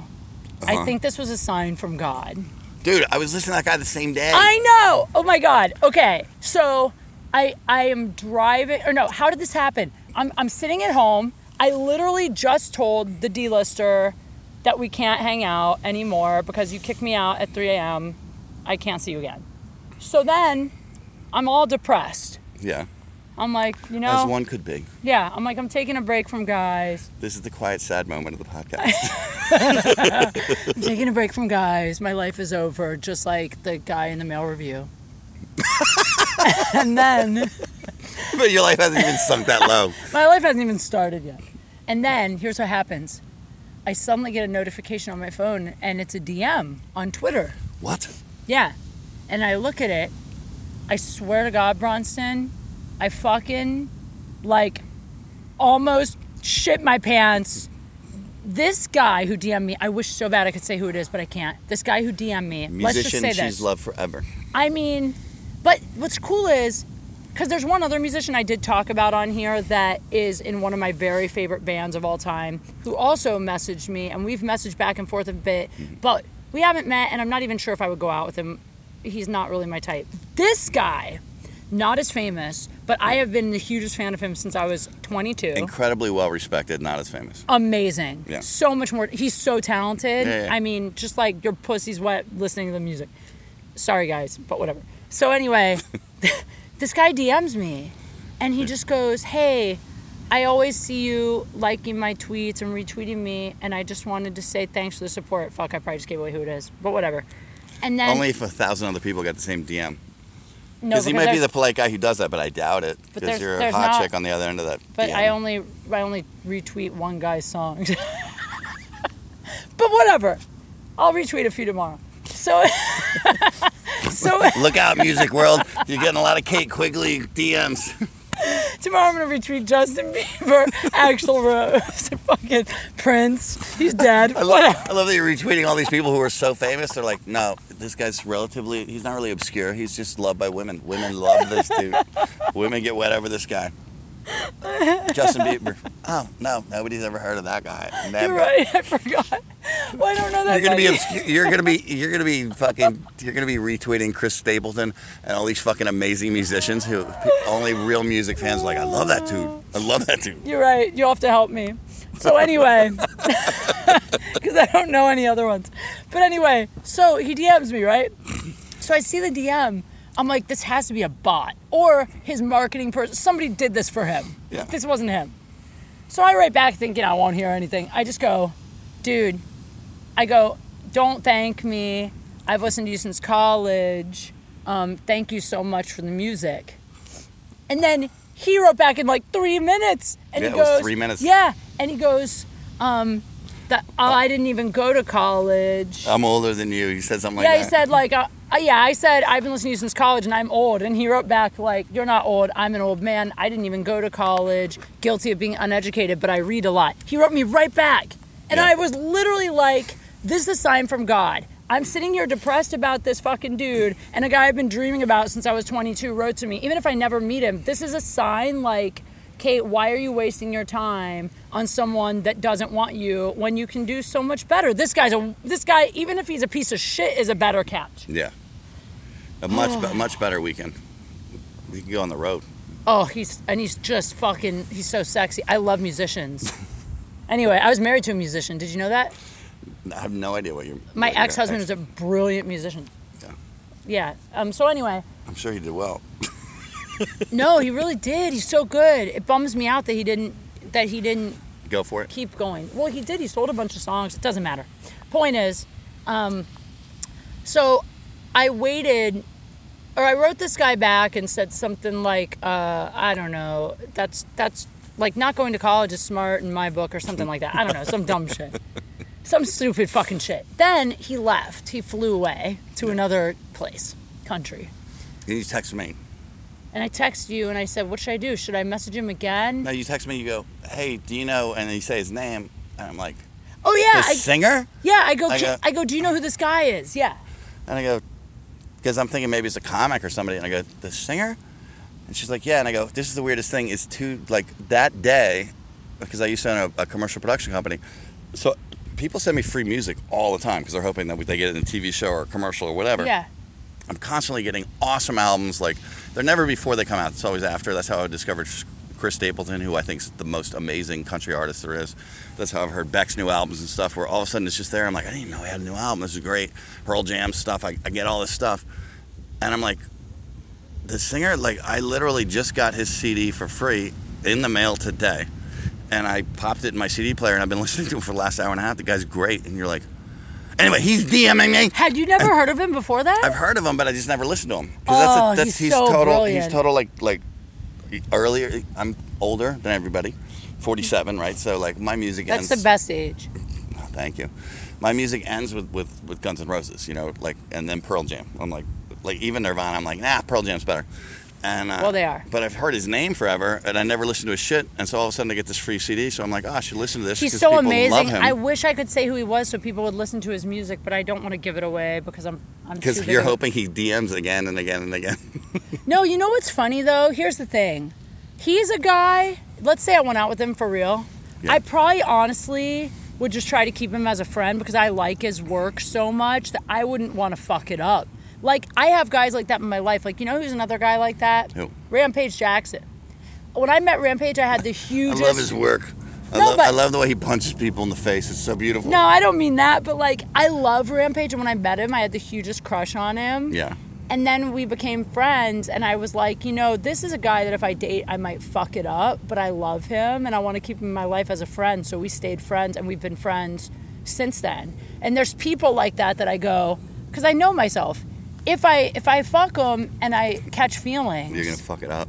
I Uh-huh. think this was a sign from God. Dude, I was listening to that guy the same day. I know. Oh my God. Okay. So I I am driving or no, how did this happen? I'm I'm sitting at home. I literally just told the D-lister that we can't hang out anymore because you kicked me out at 3 a.m. I can't see you again. So then I'm all depressed. yeah, I'm like, you know. as one could be. yeah, I'm like, I'm taking a break from guys. This is the quiet, sad moment of the podcast. I'm taking a break from guys. My life is over, just like the guy in the mail review. and then but your life hasn't even sunk that low. My life hasn't even started yet. And then here's what happens. I suddenly get a notification on my phone and it's a DM on Twitter. What? Yeah. And I look at it. I swear to God, Bronston, I fucking like almost shit my pants. This guy who DM'd me, I wish so bad I could say who it is, but I can't. This guy who DM'd me, let's just Musician say she's this. loved forever. I mean, but what's cool is because there's one other musician I did talk about on here that is in one of my very favorite bands of all time who also messaged me, and we've messaged back and forth a bit, mm-hmm. but we haven't met, and I'm not even sure if I would go out with him. He's not really my type. This guy, not as famous, but I have been the hugest fan of him since I was 22 Incredibly well respected, not as famous. amazing. Yeah. So much more. He's so talented. Yeah, yeah. I mean, just like your pussy's wet listening to the music. Sorry, guys, but whatever. So, anyway, this guy DMs me and he hmm. just goes, Hey, I always see you liking my tweets and retweeting me, and I just wanted to say thanks for the support. Fuck, I probably just gave away who it is, but whatever. And then, Only if a thousand other people got the same DM. no, Because he might be the polite guy who does that, but I doubt it. Because you're a hot not- chick on the other end of that. But DM. I only I only retweet one guy's songs. but whatever. I'll retweet a few tomorrow. So So Look out, music world! You're getting a lot of Kate Quigley DMs. tomorrow I'm gonna retweet Justin Bieber, Axl Rose, fucking Prince. He's dead. I love, I love that you're retweeting all these people who are so famous. They're like, no, this guy's relatively, he's not really obscure. He's just loved by women. Women love this dude. women get wet over this guy. Justin Bieber. Oh, no, nobody's ever heard of that guy. Never. You're right. I forgot. Well, I don't know that. You're gonna be guy. you're gonna be you're gonna be fucking you're gonna be retweeting Chris Stapleton and all these fucking amazing musicians who only real music fans are like I love that dude I love that dude You're right. You'll have to help me. So anyway, because I don't know any other ones. But anyway, so he DMs me, right? So I see the DM. I'm like, this has to be a bot or his marketing person. Somebody did this for him. Yeah. This wasn't him. So I write back thinking I won't hear anything. I just go, dude, I go, don't thank me. I've listened to you since college. Um, thank you so much for the music. And then he wrote back in like three minutes. And Yeah, he it was goes, three minutes. Yeah. And he goes, um, That oh, I didn't even go to college. I'm older than you. You said something like yeah, that. he said like, uh, uh, yeah, I said I've been listening to you since college and I'm old, and he wrote back like, you're not old. I'm an old man. I didn't even go to college. Guilty of being uneducated, but I read a lot. He wrote me right back, and Yeah. I was literally like, this is a sign from God. I'm sitting here depressed about this fucking dude, and a guy I've been dreaming about since I was 22 wrote to me. Even if I never meet him, this is a sign like, Kate, why are you wasting your time on someone that doesn't want you when you can do so much better? This guy's a this guy, even if he's a piece of shit, is a better catch. Yeah. A much be- much better weekend. We can go on the road. Oh, he's and he's just fucking. He's so sexy. I love musicians. anyway, I was married to a musician. Did you know that? I have no idea what you're. My ex-husband ex- is a brilliant musician. Yeah. Yeah. Um. So anyway, I'm sure he did well. No, he really did. He's so good. It bums me out that he didn't. That he didn't Go for it. keep going. Well, he did. He sold a bunch of songs. It doesn't matter. Point is, um, so I waited, or I wrote this guy back and said something like, uh, I don't know, that's that's like not going to college is smart in my book or something like that. I don't know, some dumb shit, some stupid fucking shit. Then he left. He flew away to another place, country. And you text me. And I text you and I said, what should I do? Should I message him again? No, you text me. You go, "Hey, do you know?" And then you say his name, and I'm like, Oh yeah, "The I, singer?" yeah. I go, I go- I go. Do you know who this guy is? Yeah. And I go, because I'm thinking maybe it's a comic or somebody. And I go, the singer? And she's like, yeah. And I go, this is the weirdest thing. Is to like that day, because I used to own a, a commercial production company. So people send me free music all the time because they're hoping that they get it in a TV show or a commercial or whatever. Yeah. I'm constantly getting awesome albums. Like they're never before they come out. It's always after. That's how I discovered Chris Stapleton, who I think is the most amazing country artist there is. That's how I've heard Beck's new albums and stuff. Where all of a sudden it's just there. I'm like, I didn't even know he had a new album. This is great. Pearl Jam stuff. I, I get all this stuff, and I'm like, the singer. Like I literally just got his CD for free in the mail today, and I popped it in my CD player, and I've been listening to him for the last hour and a half. The guy's great, and you're like. Anyway, he's DMing me. Had you never heard of him before that? I've heard of him, but I just never listened to him. Oh, that's, a, that's he's so total. brilliant. He's total like like earlier. I'm older than everybody, 47, right? So like my music That's ends. the best age. Oh, thank you. My music ends with, with with Guns N' Roses, you know, like and then Pearl Jam. I'm like like even Nirvana. I'm like nah, Pearl Jam's better. And uh, Well, they are. But I've heard his name forever, and I never listened to his shit. And so all of a sudden, I get this free CD. So I'm like, oh, I should listen to this. He's so amazing. I wish I could say who he was so people would listen to his music, but I don't want to give it away because I'm I'm because you're hoping he DMs again and again and again. No, you know what's funny though? Here's the thing. He's a guy, let's say I went out with him for real. Yeah. I probably honestly would just try to keep him as a friend because I like his work so much that I wouldn't want to fuck it up. Like I have guys like that in my life. Like you know who's another guy like that? Who? Rampage Jackson. When I met Rampage, I had the hugest. I love his work. I, No, love, but- I love the way he punches people in the face. It's so beautiful. No, I don't mean that, but like I love Rampage and when I met him, I had the hugest crush on him. Yeah. And then we became friends and I was like, you know, this is a guy that if I date, I might fuck it up, but I love him and I want to keep him in my life as a friend. So we stayed friends and we've been friends since then. And there's people like that that I go cuz I know myself. If I if I fuck them and I catch feelings. You're gonna fuck it up.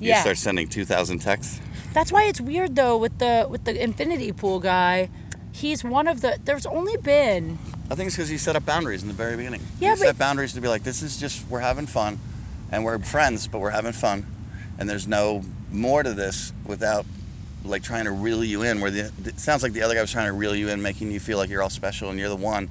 You Yeah. start sending two thousand texts. That's why it's weird though with the with the infinity pool guy. He's one of the there's only been I think it's because he set up boundaries in the very beginning. Yeah, he but- set boundaries to be like, this is just we're having fun, and we're friends, but we're having fun, and there's no more to this without like trying to reel you in. Where the it sounds like the other guy was trying to reel you in, making you feel like you're all special and you're the one.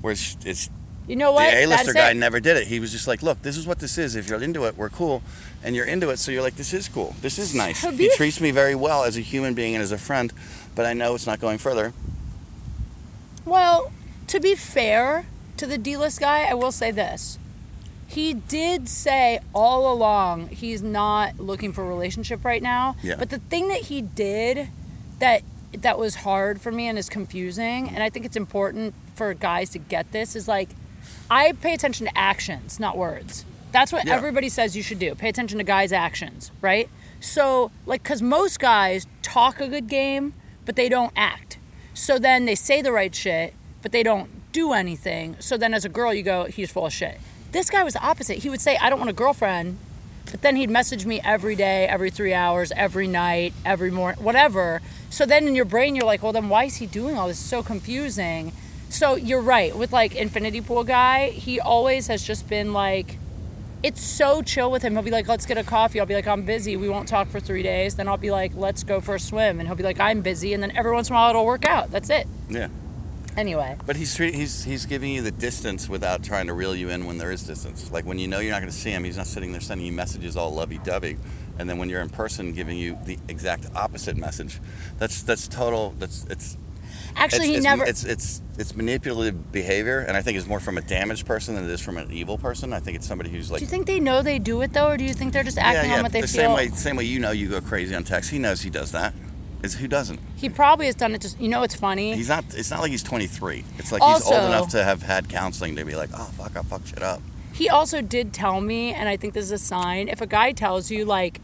Whereas it's you know what? the A-lister guy never did it. He was just like, look, this is what this is. If you're into it, we're cool, and you're into it, so you're like, this is cool. This is nice. So He treats me very well as a human being and as a friend, but I know it's not going further. Well, to be fair to the D-list guy, I will say this. He did say all along he's not looking for a relationship right now. Yeah. But the thing that he did that that was hard for me and is confusing, and I think it's important for guys to get this, is like I pay attention to actions, not words. That's what Yeah. everybody says you should do. Pay attention to guys' actions, right? So, like, because most guys talk a good game, but they don't act. So then they say the right shit, but they don't do anything. So then as a girl, you go, he's full of shit. This guy was the opposite. He would say, I don't want a girlfriend, but then he'd message me every day, every three hours, every night, every morning, whatever. So then in your brain, you're like, well, then why is he doing all this? It's so confusing. So you're right. With like Infinity Pool guy, he always has just been like, it's so chill with him. He'll be like, let's get a coffee. I'll be like, I'm busy. We won't talk for three days. Then I'll be like, let's go for a swim. And he'll be like, I'm busy. And then every once in a while it'll work out. That's it. Yeah. Anyway. But he's he's he's giving you the distance without trying to reel you in when there is distance. Like when you know you're not going to see him, he's not sitting there sending you messages all lovey-dovey, and then when you're in person, giving you the exact opposite message. That's that's total. That's it's. Actually, it's, he it's, never. It's it's it's manipulative behavior, and I think it's more from a damaged person than it is from an evil person. I think it's somebody who's like. do you think they know they do it though, or do you think they're just acting yeah, yeah. on what they the feel? same way, same way you know you go crazy on text. He knows he does that. Is who doesn't? He probably has done it just. You know, it's funny. He's not. It's not like he's 23. It's like he's old enough to have had counseling to be like, oh fuck, I fucked shit up. He also did tell me, and I think this is a sign. If a guy tells you like,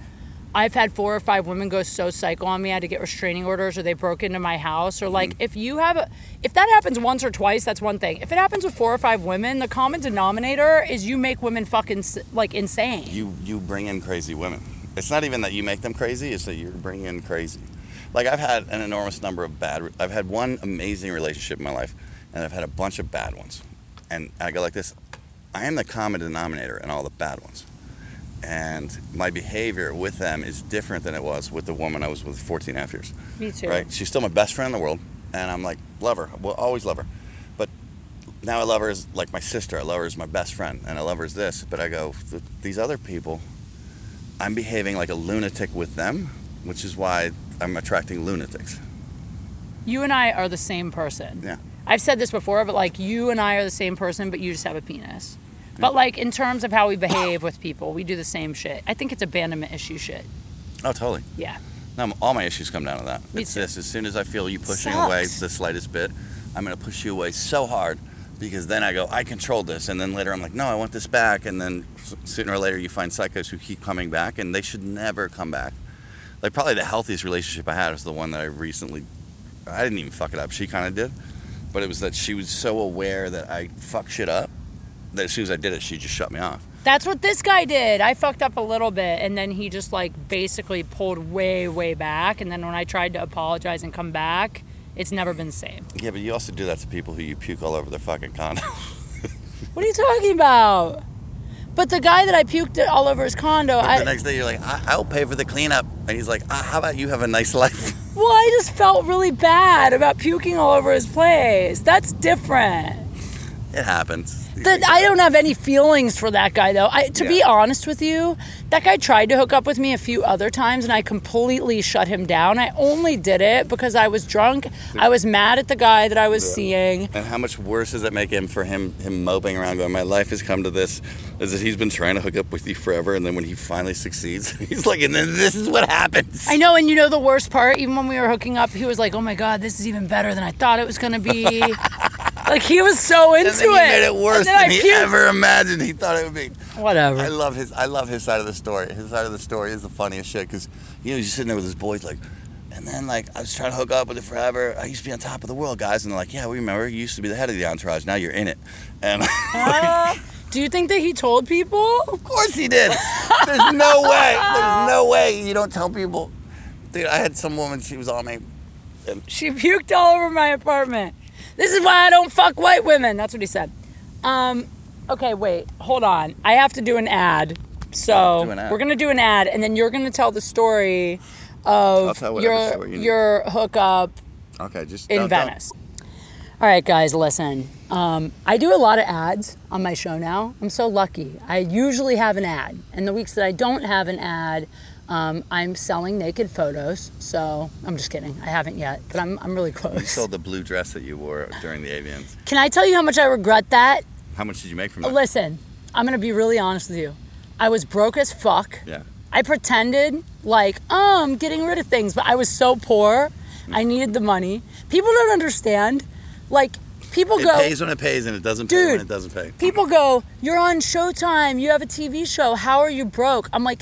I've had four or five women go so psycho on me, I had to get restraining orders, or they broke into my house, or like, mm-hmm. if you have, a, if that happens once or twice, that's one thing. If it happens with four or five women, the common denominator is you make women fucking like insane. You you bring in crazy women. It's not even that you make them crazy. It's that you're bringing in crazy. Like I've had an enormous number of bad. I've had one amazing relationship in my life, and I've had a bunch of bad ones. And I go like this: I am the common denominator in all the bad ones. And my behavior with them is different than it was with the woman I was with 14 and a half years. Me too. Right? She's still my best friend in the world, and I'm like, love her. Will always love her. But now I love her as like my sister. I love her as my best friend, and I love her as this. But I go, these other people, I'm behaving like a lunatic with them, which is why I'm attracting lunatics. You and I are the same person. Yeah. I've said this before, but like you and I are the same person, but you just have a penis. But like in terms of how we behave with people, we do the same shit. I think it's abandonment issue shit. Oh, totally. Yeah. Now, all my issues come down to that. Me it's too. this: as soon as I feel you pushing Sucks. away the slightest bit, I'm going to push you away so hard because then I go, I controlled this, and then later I'm like, no, I want this back, and then s- sooner or later you find psychos who keep coming back, and they should never come back. Like probably the healthiest relationship I had was the one that I recently. I didn't even fuck it up. She kind of did, but it was that she was so aware that I fuck shit up as soon as I did it, she just shut me off. That's what this guy did. I fucked up a little bit and then he just like basically pulled way, way back. And then when I tried to apologize and come back, it's never been the same. Yeah, but you also do that to people who you puke all over their fucking condo. What are you talking about? But the guy that I puked it all over his condo, the I, next day you're like, I- I'll pay for the cleanup. And he's like, ah, how about you have a nice life? well, I just felt really bad about puking all over his place. That's different. it happens. That I don't have any feelings for that guy though. I, to be honest with you, that guy tried to hook up with me a few other times and I completely shut him down. I only did it because I was drunk. I was mad at the guy that I was seeing. And how much worse does that make him for him him moping around going, My life has come to this is that he's been trying to hook up with you forever and then when he finally succeeds, he's like, and then this is what happens. I know, and you know the worst part. Even when we were hooking up, he was like, "Oh my god, this is even better than I thought it was gonna be." like he was so into and then he it. made it worse than I he puked. ever imagined he thought it would be. Whatever. I love his. I love his side of the story. His side of the story is the funniest shit because you know he's sitting there with his boys like, and then like I was trying to hook up with it forever. I used to be on top of the world, guys, and they're like, yeah, we remember. You used to be the head of the entourage. Now you're in it, and Uh, do you think that he told people? of course he did. There's no way. There's no way you don't tell people. Dude, I had some woman. She was on me. She puked all over my apartment. This is why I don't fuck white women. That's what he said. Um, okay, wait, hold on. I have to do an ad. So Do an ad. we're gonna do an ad, and then you're gonna tell the story I'll of tell whatever your story you need. your hookup Okay, just in don't- don't- Venice. All right, guys, listen. Um, I do a lot of ads on my show now. I'm so lucky. I usually have an ad, and the weeks that I don't have an ad, um, I'm selling naked photos. So I'm just kidding. I haven't yet, but I'm, I'm really close. You sold the blue dress that you wore during the AVNs. Can I tell you how much I regret that? How much did you make from that? Listen, I'm gonna be really honest with you. I was broke as fuck. Yeah. I pretended like, oh, I'm getting rid of things, but I was so poor. I needed the money. People don't understand. Like, people It go, It pays when it pays, and it doesn't pay when Dude. it doesn't pay. people go, you're on Showtime. You have a TV show. How are you broke? I'm like,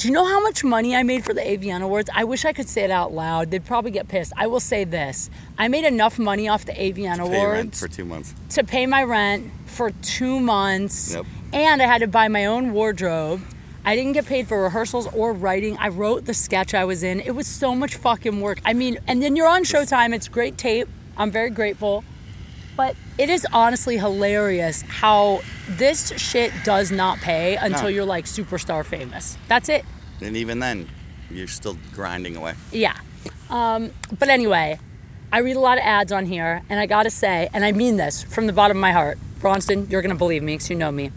do you know how much money I made for the AVN Awards? I wish I could say it out loud. They'd probably get pissed. I will say this: I made enough money off the AVN Pay rent Awards for two months. to pay my rent for two months, Yep. and I had to buy my own wardrobe. I didn't get paid for rehearsals or writing. I wrote the sketch I was in. It was so much fucking work. I mean, and then you're on Showtime. It's great tape. I'm very grateful. But it is honestly hilarious how this shit does not pay until No. you're like superstar famous. That's it. And even then, you're still grinding away. Yeah. Um, but anyway, I read a lot of ads on here, and I gotta say, and I mean this from the bottom of my heart, Bronston, you're gonna believe me because you know me.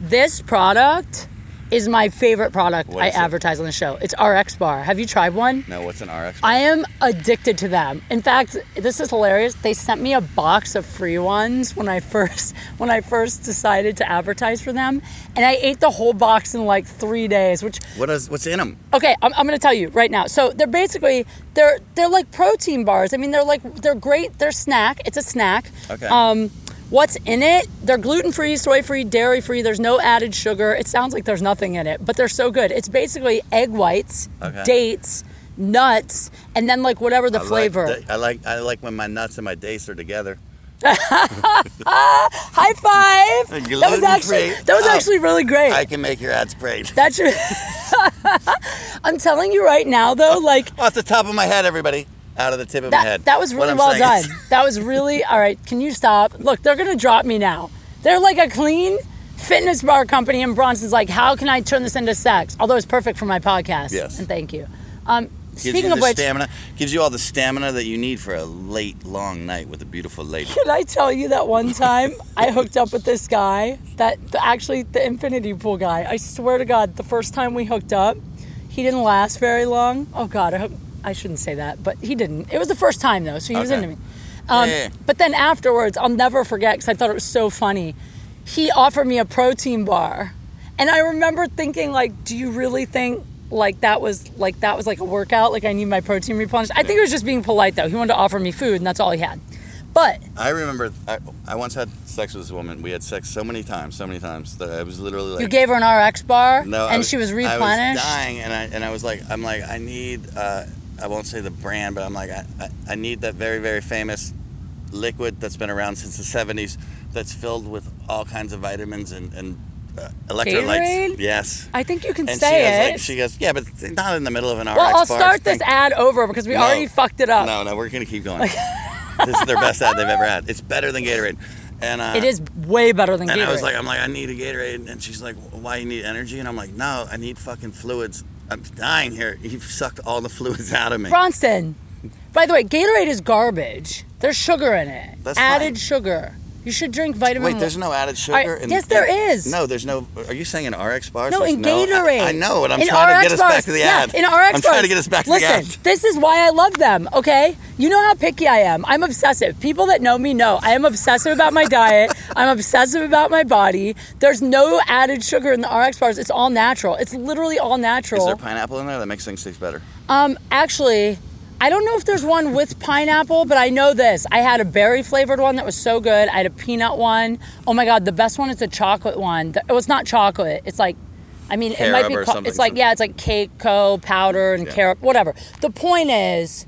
This product is my favorite product I it? advertise on the show. It's RX Bar. Have you tried one? No, what's an RX? Bar? I am addicted to them. In fact, this is hilarious. They sent me a box of free ones when I first when I first decided to advertise for them, and I ate the whole box in like three days, which what is what's in them? Okay, I'm, I'm going to tell you right now. So they're basically they're they're like protein bars. I mean, they're like they're great. They're snack. It's a snack. Okay. Um, what's in it? They're gluten free, soy free, dairy free. There's no added sugar. It sounds like there's nothing in it, but they're so good. It's basically egg whites, Okay. dates, nuts, and then like whatever the I flavor. Like the- I like I like when my nuts and my dates are together. High five! That was actually that was Oh. actually really great. I can make your ads great. That's should. I'm telling you right now, though, like Off the top of my head, everybody. Out of the tip of my head. that was really well done. That was really all right. Can you stop? Look, they're gonna drop me now. They're like a clean fitness bar company, and Bronston's like, "How can I turn this into sex?" Although it's perfect for my podcast. Yes. And thank you. Um, gives speaking you of the which, stamina. Gives you all the stamina that you need for a late, long night with a beautiful lady. can I tell you that one time I hooked up with this guy that the, actually the infinity pool guy. I swear to God, the first time we hooked up, he didn't last very long. Oh God, I hope I shouldn't say that, but he didn't. It was the first time though, so he was Okay. into me. Um, Yeah. But then afterwards, I'll never forget because I thought it was so funny. He offered me a protein bar, and I remember thinking, like, do you really think like that was like that was like a workout? Like I need my protein replenished. I think he was just being polite though. He wanted to offer me food, and that's all he had. But I remember I, I once had sex with this woman. We had sex so many times, so many times that I was literally like, you gave her an RX bar, no, I and she was I replenished. was dying, and I and I was like, I'm like, I need. Uh, I won't say the brand, but I'm like, I, I, I need that very very famous liquid that's been around since the 70s. That's filled with all kinds of vitamins and and uh, electrolytes. Gatorade? Yes. I think you can And say she goes it. like, she goes, yeah, but not in the middle of an RX well, I'll start this ad over because we No. already fucked it up. No, no, we're gonna keep going. this is their best ad they've ever had. It's better than Gatorade. And uh, It is way better than And Gatorade. I was like, I'm like, I need a Gatorade, and she's like, why you need energy? And I'm like, no, I need fucking fluids. I'm dying here. You've sucked all the fluids out of me. Bronston. By the way, Gatorade is garbage. There's sugar in it. That's Added fine. sugar. You should drink vitamin. Wait, there's no added sugar. Right, in, yes, there in- is. No, there's no. Are you saying in RX bars? No, Like, in Gatorade. I, I know, and I'm In trying to RX get us bars. back to the yeah, ad. In RX bars, I'm bars. trying to get us back to Listen, the ad. this is why I love them. Okay, you know how picky I am. I'm obsessive. People that know me know I am obsessive about my diet. I'm obsessive about my body. There's no added sugar in the RX bars. It's all natural. It's literally all natural. Is there pineapple in there that makes things taste better? Um, actually, I don't know if there's one with pineapple, but I know this. I had a berry flavored one that was so good. I had a peanut one. Oh my god, the best one is the chocolate one. It was not chocolate. It's like, I mean, it might be. co- It's like yeah, it's like cacao powder and Yeah. carob, whatever. The point is.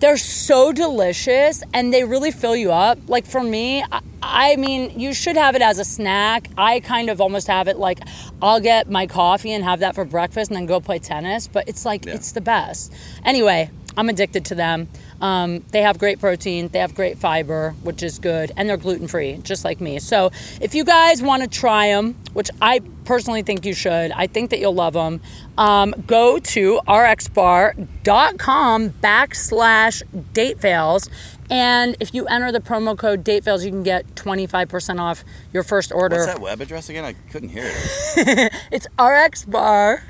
They're so delicious and they really fill you up. Like for me, I, I mean, you should have it as a snack. I kind of almost have it like I'll get my coffee and have that for breakfast and then go play tennis, but it's like Yeah. it's the best. Anyway, I'm addicted to them. Um, they have great protein, they have great fiber, which is good, and they're gluten free, just like me. So if you guys want to try them, which I personally think you should, I think that you'll love them. Um, go to rxbar.com backslash date fails. And if you enter the promo code DateFails, you can get 25% off your first order. What's that web address again? I couldn't hear it. It's rxbar.com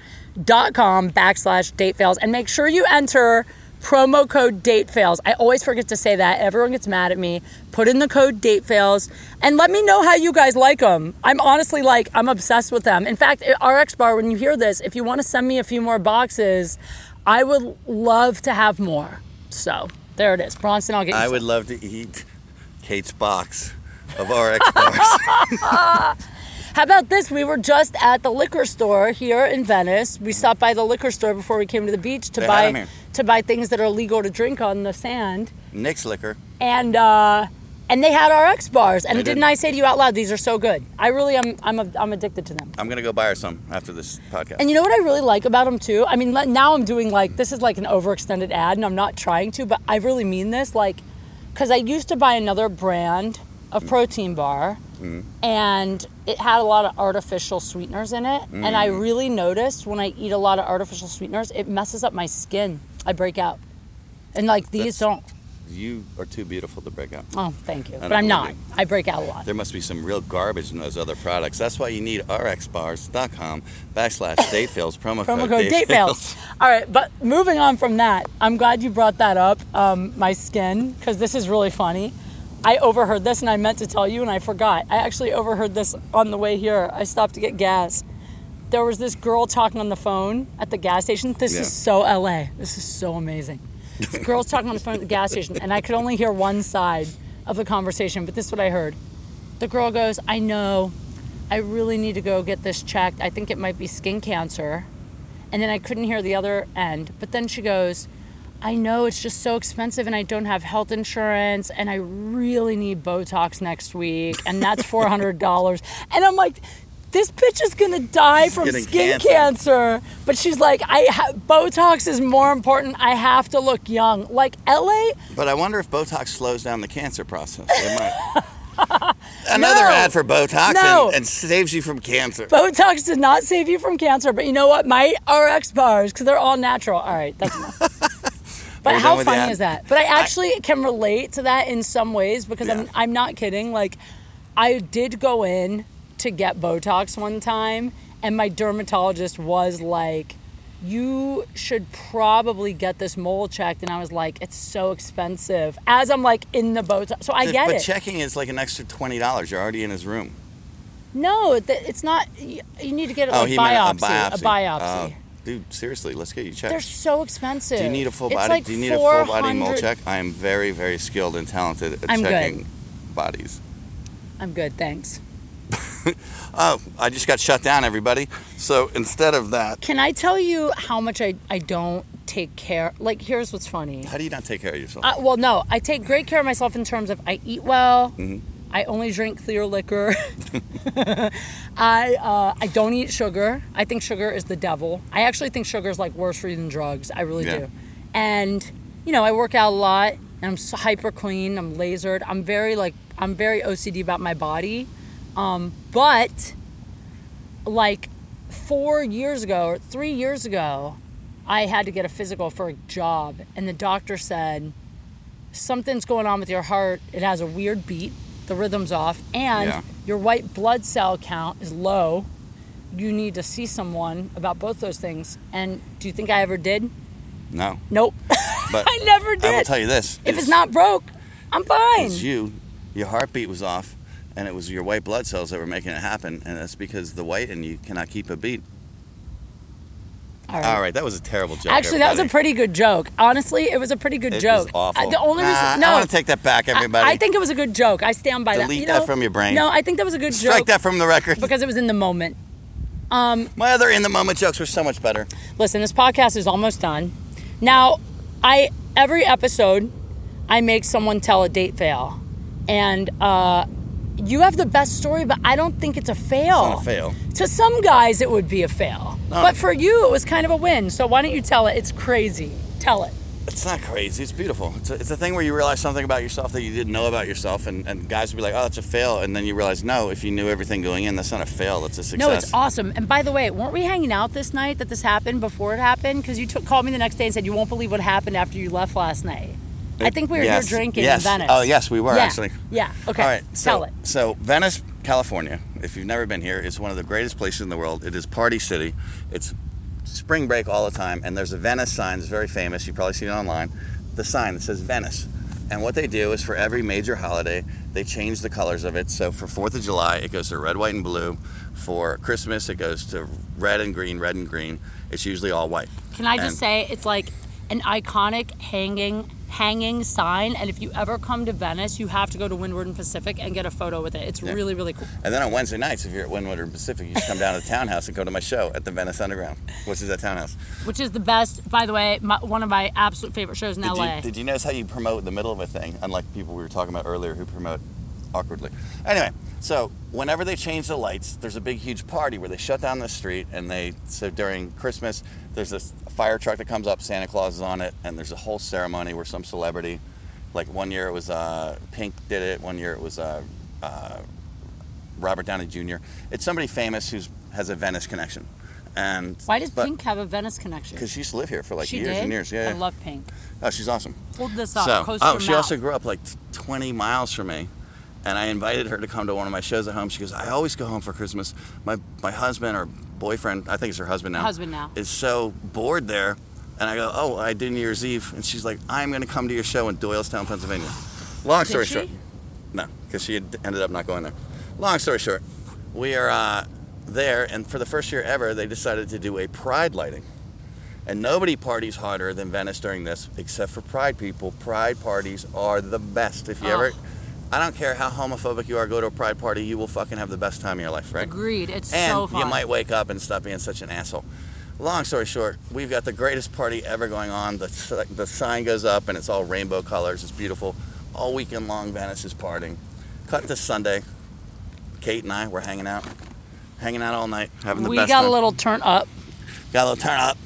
backslash datefails. And make sure you enter promo code date fails. I always forget to say that. Everyone gets mad at me. Put in the code date fails and let me know how you guys like them. I'm honestly like, I'm obsessed with them. In fact, RX Bar, when you hear this, if you want to send me a few more boxes, I would love to have more. So there it is. Bronston, I'll get you I some. would love to eat Kate's box of RX bars. How about this? We were just at the liquor store here in Venice. We stopped by the liquor store before we came to the beach to They buy. To buy things that are legal to drink on the sand. Nick's liquor. And uh, and they had RX bars. And They didn't did. I say to you out loud, these are so good? I really am. I'm, a, I'm addicted to them. I'm gonna go buy her some after this podcast. And you know what I really like about them too? I mean, now I'm doing like this is like an overextended ad, and I'm not trying to, but I really mean this. Like, because I used to buy another brand of mm. protein bar, mm. and it had a lot of artificial sweeteners in it, and I mm. really noticed when I eat a lot of artificial sweeteners, it messes up my skin. I break out, and like these That's- don't. you are too beautiful to break out. Oh, thank you, but I'm not. I break out a lot. There must be some real garbage in those other products. That's why you need rxbars.com backslash datefails promo, promo code date fails. All right, but moving on from that, I'm glad you brought that up. Um, my skin, because this is really funny. I overheard this and I meant to tell you and I forgot. I actually overheard this on the way here. I stopped to get gas. There was this girl talking on the phone at the gas station. This Yeah. is so LA. This is so amazing. This girl's talking on the phone at the gas station, and I could only hear one side of the conversation, but this is what I heard. The girl goes, I know, I really need to go get this checked. I think it might be skin cancer. And then I couldn't hear the other end. But then she goes, I know it's just so expensive and I don't have health insurance and I really need Botox next week and that's $400. and I'm like, this bitch is gonna die from skin cancer. cancer. But she's like, I ha- Botox is more important. I have to look young. Like LA, But I wonder if Botox slows down the cancer process. It might. Another No. ad for Botox No. and, and saves you from cancer. Botox did not save you from cancer, but you know what? My RX bars, because they're all natural. All right, that's enough. But how done with the funny is that? But I actually can relate to that in some ways because I'm I'm not kidding. Like, I did go in to get Botox one time, and my dermatologist was like, "You should probably get this mole checked," and I was like, "It's so expensive." As I'm like in the Botox, so I get but it. checking is like an extra twenty dollars. You're already in his room. no, it's not. You need to get it Oh, like he biopsy, a biopsy. Oh, dude, seriously, let's get you checked. They're so expensive. Do you need a full It's body? like do you need a full body mole check? I am very, very skilled and talented at I'm good. checking bodies. I'm good, thanks. Oh, I just got shut down, everybody. So instead of that, Can I tell you how much I, I don't take care? Like, here's what's funny. how do you not take care of yourself? I, well, no, I take great care of myself in terms of I eat well. Mm-hmm. I only drink clear liquor. I uh, I don't eat sugar. I think sugar is the devil. I actually think sugar is like worse for you than drugs. I really Yeah. do. And you know, I work out a lot, and I'm hyper clean. I'm lasered. I'm very like I'm very OCD about my body. Um, but like four years ago or three years ago, I had to get a physical for a job, and the doctor said something's going on with your heart. It has a weird beat, the rhythm's off, and Yeah. your white blood cell count is low. You need to see someone about both those things. And do you think I ever did? no, Nope. but I never did. I will tell you this: if it's not broke, I'm fine. it's you. Your heartbeat was off, and it was your white blood cells that were making it happen, and that's because the white and you cannot keep a beat. All right. All right, that was a terrible joke. Actually, that was a pretty good joke. Honestly, it was a pretty good It joke. was awful. I- the only reason, Nah, no, I want to take that back, everybody. I, think it was a good joke. I stand by that. Delete that know, from your brain. No, I think that was a good strike joke Strike that from the record. because it was in the moment. My other in the moment jokes were so much better. Listen, this podcast is almost done. Now, I every episode, I make someone tell a date fail, and uh, you have the best story, but I don't think it's a fail. It's not a fail. To some guys, it would be a fail, No. but for you, it was kind of a win. So why don't you tell it? It's crazy. Tell it. It's not crazy. It's beautiful. It's a, it's a thing where you realize something about yourself that you didn't know about yourself, and, and guys would be like, "Oh, that's a fail," and then you realize, no, if you knew everything going in, that's not a fail. That's a success. No, it's awesome. And by the way, weren't we hanging out this night that this happened before it happened? Because you took, called me the next day and said you won't believe what happened after you left last night. I think we were Yes. here drinking yes. in Venice. Oh, yes, we were yeah. actually. Yeah. Okay. All right. So, Tell it. So Venice, California. If you've never been here, it's one of the greatest places in the world. It is party city. It's spring break all the time, and there's a Venice sign. It's very famous. You've probably seen it online. The sign that says Venice. And what they do is for every major holiday, they change the colors of it. So for Fourth of July, it goes to red, white, and blue. For Christmas, it goes to red and green, red and green. It's usually all white. Can I just say it's like an iconic hanging hanging sign. And if you ever come to Venice, you have to go to Windward and Pacific and get a photo with it. It's really, really cool. And then on Wednesday nights, if you're at Windward and Pacific, you just come down to the townhouse and go to my show at the Venice Underground, which is that townhouse. Which is the best, by the way, my, one of my absolute favorite shows in Did LA. you, did you notice how you promote the middle of a thing, unlike people we were talking about earlier who promote awkwardly? Anyway, so whenever they change the lights, there's a big, huge party where they shut down the street and they. So during Christmas, there's this fire truck that comes up, Santa Claus is on it, and there's a whole ceremony where some celebrity, like one year it was uh, Pink did it, one year it was uh, uh, Robert Downey Jr. It's somebody famous who has a Venice connection. And Why does but- Pink have a Venice connection? Because she used to live here for like she years did? and years. Yeah, I yeah. love Pink. Oh, she's awesome. Hold this up. So, oh, she mouth. also grew up like 20 miles from me, and I invited her to come to one of my shows at home. She goes, "I always go home for Christmas. My my husband or boyfriend, I think it's her husband now, Husband now. is so bored there." And I go, "Oh, I did New Year's Eve," and she's like, "I'm going to come to your show in Doylestown, Pennsylvania." Long story short, no, because she had ended up not going there. Long story short, we are uh, there, and for the first year ever, they decided to do a pride lighting. And nobody parties harder than Venice during this, except for Pride people. Pride parties are the best. If you Oh. ever, I don't care how homophobic you are, go to a Pride party, you will fucking have the best time of your life, right? Agreed. It's And so fun. And you might wake up and stop being such an asshole. Long story short, we've got the greatest party ever going on. The, the sign goes up and it's all rainbow colors. It's beautiful. All weekend long, Venice is partying. Cut to Sunday. Kate and I were hanging out, hanging out all night, having the we best got time a little turn up. got a little turn up,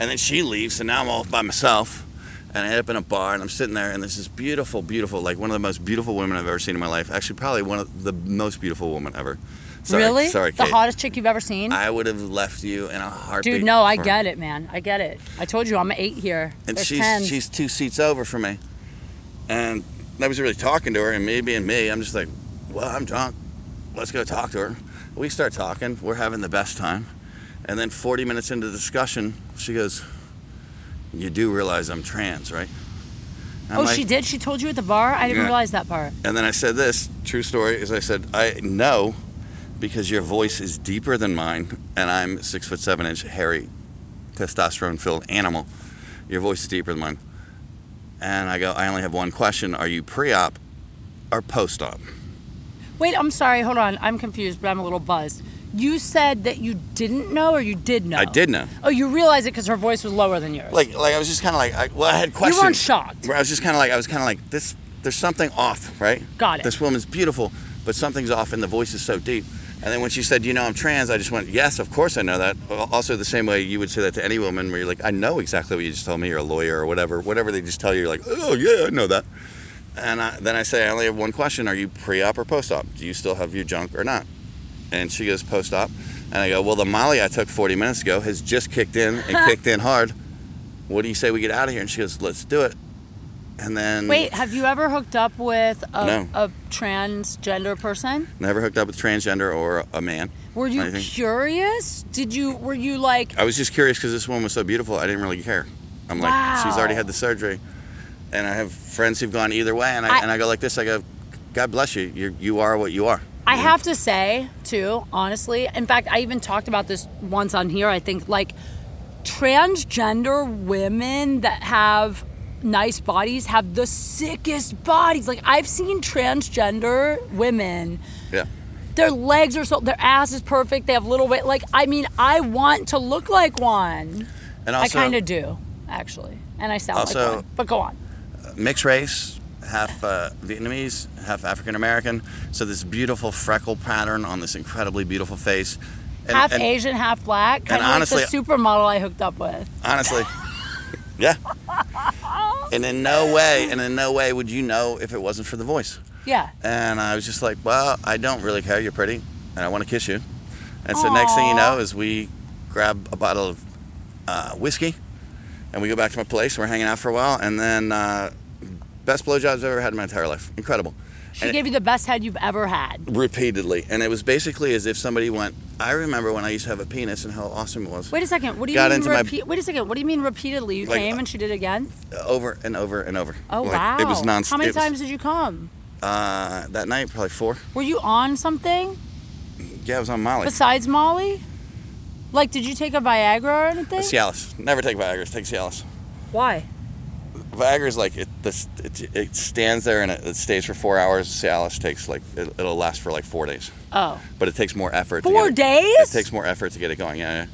and then she leaves, and now I'm all by myself. And I end up in a bar, and I'm sitting there, and there's this beautiful, beautiful, like one of the most beautiful women I've ever seen in my life. Actually, probably one of the most beautiful woman ever. Sorry, really? Sorry, the Kate. hottest chick you've ever seen? I would have left you in a heartbeat. Dude, no, I get it, man. I get it. I told you I'm eight here. And There's she's ten. she's two seats over from me, and I was really talking to her, and me being me, I'm just like, well, I'm drunk. Let's go talk to her. We start talking. We're having the best time, and then 40 minutes into the discussion, she goes, "You do realize I'm trans, right?" I'm oh, like- she did? She told you at the bar? I didn't Yeah. realize that part. And then I said this true story is I said I know because your voice is deeper than mine, and I'm six foot seven inch hairy, testosterone filled animal. Your voice is deeper than mine. And I go, I only have one question: Are you pre-op or post-op? Wait, I'm sorry. Hold on. I'm confused, but I'm a little buzzed. You said that you didn't know or you did know? I did know. Oh, you realized it because her voice was lower than yours. Like, like I was just kind of like, I, well, I had questions. you weren't shocked. Where I was just kind of like, I was kind of like, this. There's something off, right? Got it. This woman's beautiful, but something's off, and the voice is so deep. And then when she said, "You know, I'm trans," I just went, "Yes, of course I know that." Also, the same way you would say that to any woman, where you're like, "I know exactly what you just told me. You're a lawyer or whatever. Whatever they just tell you, you're like, "Oh yeah, I know that." And I, then I say, "I only have one question: Are you pre-op or post-op? Do you still have your junk or not?" And she goes, "Post-op." And I go, "Well, the Molly I took 40 minutes ago has just kicked in and kicked in hard. What do you say we get out of here?" And she goes, "Let's do it." And then Wait, have you ever hooked up with a, No. a transgender person? never hooked up with transgender or a man. Were you Anything. curious? Did you? Were you like? I was just curious because this woman was so beautiful. I didn't really care. I'm like, she's already had the surgery, and I have friends who've gone either way, and I, I- and I go like this. I go, God bless you. You you are what you are. I have to say, too, honestly. In fact, I even talked about this once on here. I think like transgender women that have nice bodies have the sickest bodies. Like I've seen transgender women. Yeah. Their legs are so. Their ass is perfect. They have little weight. Like I mean, I want to look like one. And also, I kind of do, actually, and I sound like Also- one. But go on. mixed race, half uh, Vietnamese, half African American. So this beautiful freckle pattern on this incredibly beautiful face. And, half and Asian, half black. Kind and of honestly- like the supermodel I hooked up with. Honestly, yeah. And in no way, and in no way would you know if it wasn't for the voice. Yeah. And I was just like, well, I don't really care. You're pretty, and I want to kiss you. And so next thing you know is we grab a bottle of uh, whiskey, and we go back to my place. We're hanging out for a while, and then uh, best blowjobs I've ever had in my entire life. Incredible. She And- gave you the best head you've ever had. repeatedly, and it was basically as if somebody went. I remember when I used to have a penis and how awesome it was. Wait a second. What do you Got mean into my- Wait a second. What do you mean repeatedly? You Like, came and she did it again? over and over and over. Oh Like, wow. It was non. How many it was, times did you come? Uh, that night, probably four. Were you on something Yeah, I was on Molly. besides Molly? Like, did you take a Viagra or anything? Cialis. Never take Viagra. Take Cialis. Why? Viagra's like it, this, it. It stands there and it, it stays for four hours. Cialis takes like it, it'll last for like four days, Oh. but it takes more effort. Four to get days? It takes more effort to get it going. Yeah,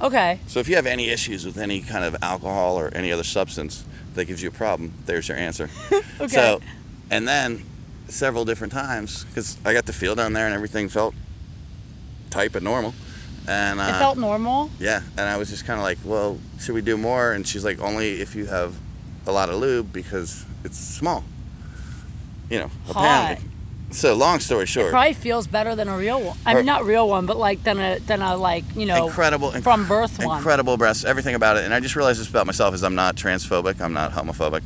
yeah. Okay. So if you have any issues with any kind of alcohol or any other substance that gives you a problem, there's your answer. Okay. So, and then several different times because I got the feel down there and everything felt tight but normal, and uh, it felt normal. yeah, and I was just kind of like, well, should we do more? And she's like, only if you have a lot of lube because it's small. You know, Hot. apparently. So long story short, It Probably feels better than a real one. I mean, not real one, but like than a than a like you know incredible, inc- from birth one. incredible breasts, everything about it. And I just realized this about myself is I'm not transphobic, I'm not homophobic,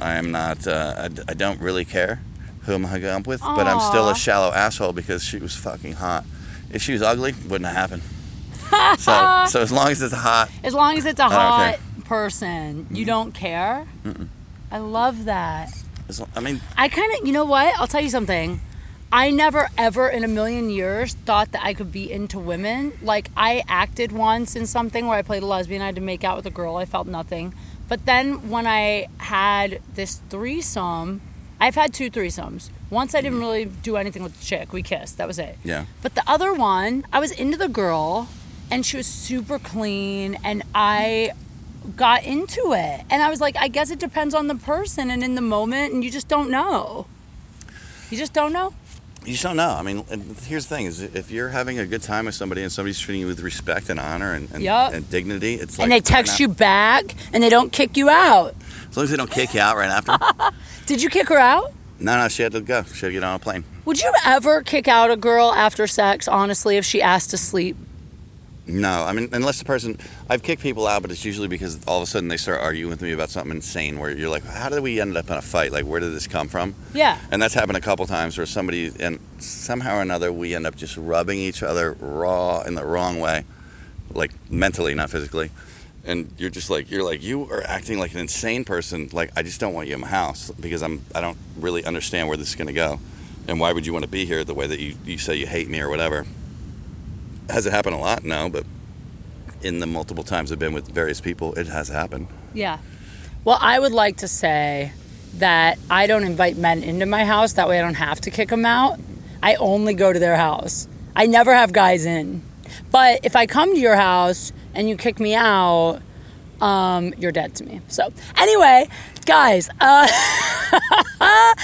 I am not. Uh, I, d- I don't really care who I'm hooking up with, but I'm still a shallow asshole because she was fucking hot. If she was ugly, wouldn't have happened. so, so as long as it's hot, As long as it's a hot person, you don't care. I love that. I mean, I kind of, you know what? I'll tell you something. I never ever in a million years thought that I could be into women. Like I acted once in something where I played a lesbian. I had to make out with a girl. I felt nothing. But then when I had this threesome, I've had two threesomes. Once I didn't mm-hmm. really do anything with the chick. We kissed. That was it. yeah. But the other one, I was into the girl and she was super clean and I got into it. And I was like, I guess it depends on the person and in the moment and you just don't know. You just don't know? You just don't know. I mean, here's the thing: is if you're having a good time with somebody and somebody's treating you with respect and honor and, and, Yup. and dignity, it's like and they text you back and they don't kick you out. as long as they don't kick you out right after. Did you kick her out? no, no, she had to go. She had to get on a plane. Would you ever kick out a girl after sex, honestly, if she asked to sleep? No, I mean, unless the person, I've kicked people out, but it's usually because all of a sudden they start arguing with me about something insane where you're like, how did we end up in a fight? Like, where did this come from? Yeah. And that's happened a couple times where somebody, and somehow or another, we end up just rubbing each other raw in the wrong way, like mentally, not physically. And you're just like, you're like, you are acting like an insane person. Like, I just don't want you in my house because I'm, I don't really understand where this is going to go. And why would you want to be here the way that you, you say you hate me or whatever? Has it happened a lot? No, but in the multiple times I've been with various people, it has happened. Yeah. Well, I would like to say that I don't invite men into my house. That way I don't have to kick them out. I only go to their house. I never have guys in. But if I come to your house and you kick me out, um, you're dead to me. So, anyway, guys, uh,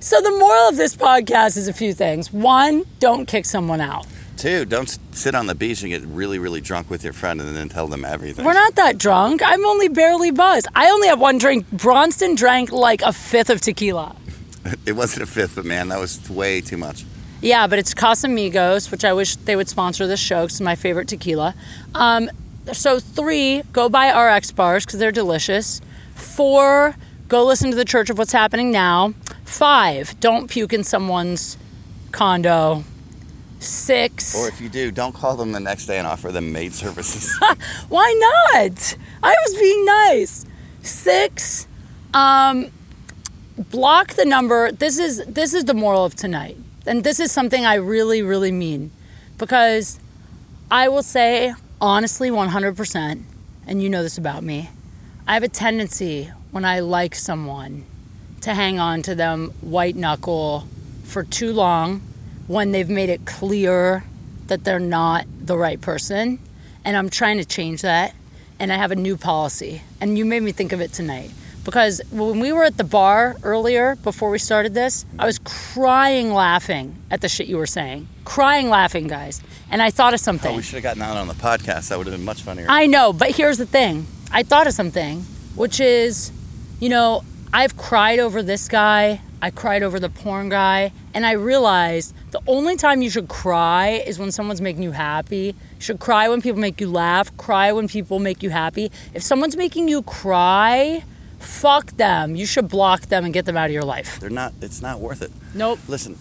so the moral of this podcast is a few things. One, don't kick someone out. Two, don't sit on the beach and get really, really drunk with your friend and then tell them everything. We're not that drunk. I'm only barely buzzed. I only have one drink. Bronston drank like a fifth of tequila. It wasn't a fifth, but man, that was way too much. Yeah, but it's Casamigos, which I wish they would sponsor this show 'cause it's my favorite tequila. Um, so three, go buy RX bars because they're delicious. Four, go listen to the Church of What's Happening Now. Five, don't puke in someone's condo. Six, Or if you do, don't call them the next day and offer them maid services. why not? I was being nice. Six, um, block the number. This is this is the moral of tonight, and this is something I really really mean, because I will say honestly, one hundred percent, and you know this about me. I have a tendency when I like someone to hang on to them white knuckle for too long when they've made it clear that they're not the right person. And I'm trying to change that. And I have a new policy. And you made me think of it tonight. Because when we were at the bar earlier, before we started this, I was crying laughing at the shit you were saying. Crying laughing, guys. And I thought of something. oh, we should have gotten that on the podcast. That would have been much funnier. I know, but here's the thing. I thought of something, which is, you know, I've cried over this guy, I cried over the porn guy, and I realized the only time you should cry is when someone's making you happy. You should cry when people make you laugh, cry when people make you happy. If someone's making you cry, fuck them. You should block them and get them out of your life. They're not. It's not worth it. Nope. Listen,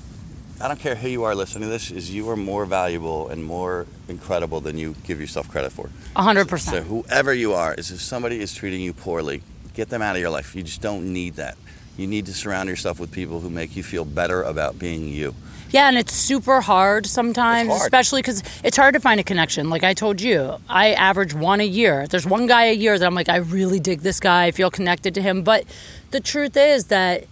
I don't care who you are listening to this. Is you are more valuable and more incredible than you give yourself credit for. 100%. So whoever you are, is if somebody is treating you poorly, get them out of your life. You just don't need that. You need to surround yourself with people who make you feel better about being you. Yeah, and it's super hard sometimes, hard. especially because it's hard to find a connection. Like I told you, I average one a year. There's one guy a year that I'm like, I really dig this guy, I feel connected to him. But the truth is that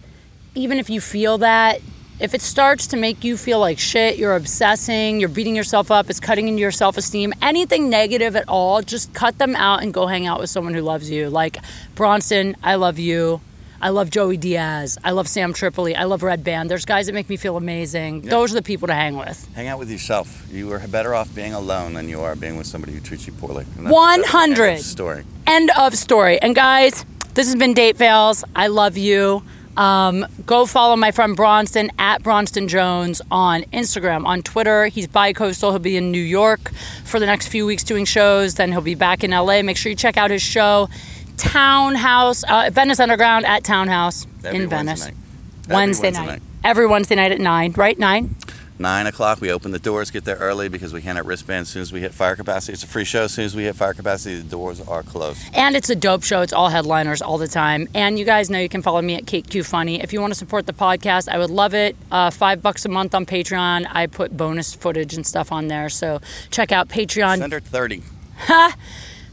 even if you feel that, if it starts to make you feel like shit, you're obsessing, you're beating yourself up, it's cutting into your self esteem, anything negative at all, just cut them out and go hang out with someone who loves you. Like Bronston, I love you. I love Joey Diaz. I love Sam Tripoli. I love Redban. There's guys that make me feel amazing. Those are the people to hang with. Hang out with yourself. You are better off being alone than you are being with somebody who treats you poorly. And 100. the end of Story. End of story. And guys, this has been Date Fails. I love you. Um, go follow my friend Bronston at Bronston Jones on Instagram, on Twitter. He's bi-coastal. He'll be in New York for the next few weeks doing shows. Then he'll be back in LA. Make sure you check out his show, Townhouse, uh, Venice Underground at Townhouse in Venice. Wednesday night. Wednesday, Wednesday night. night. Every Wednesday night at nine, right? Nine. Nine o'clock, we open the doors, get there early because we hand out wristbands as soon as we hit fire capacity. It's a free show. As soon as we hit fire capacity, the doors are closed. And it's a dope show. It's all headliners all the time. And you guys know you can follow me at Kate Q Funny. If you want to support the podcast, I would love it. Uh, five bucks a month on Patreon. I put bonus footage and stuff on there. So check out Patreon, Send her 30.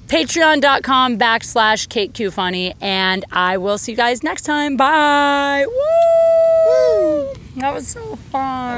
patreon.com backslash Kate Q Funny. And I will see you guys next time. Bye. Woo! That was so fun.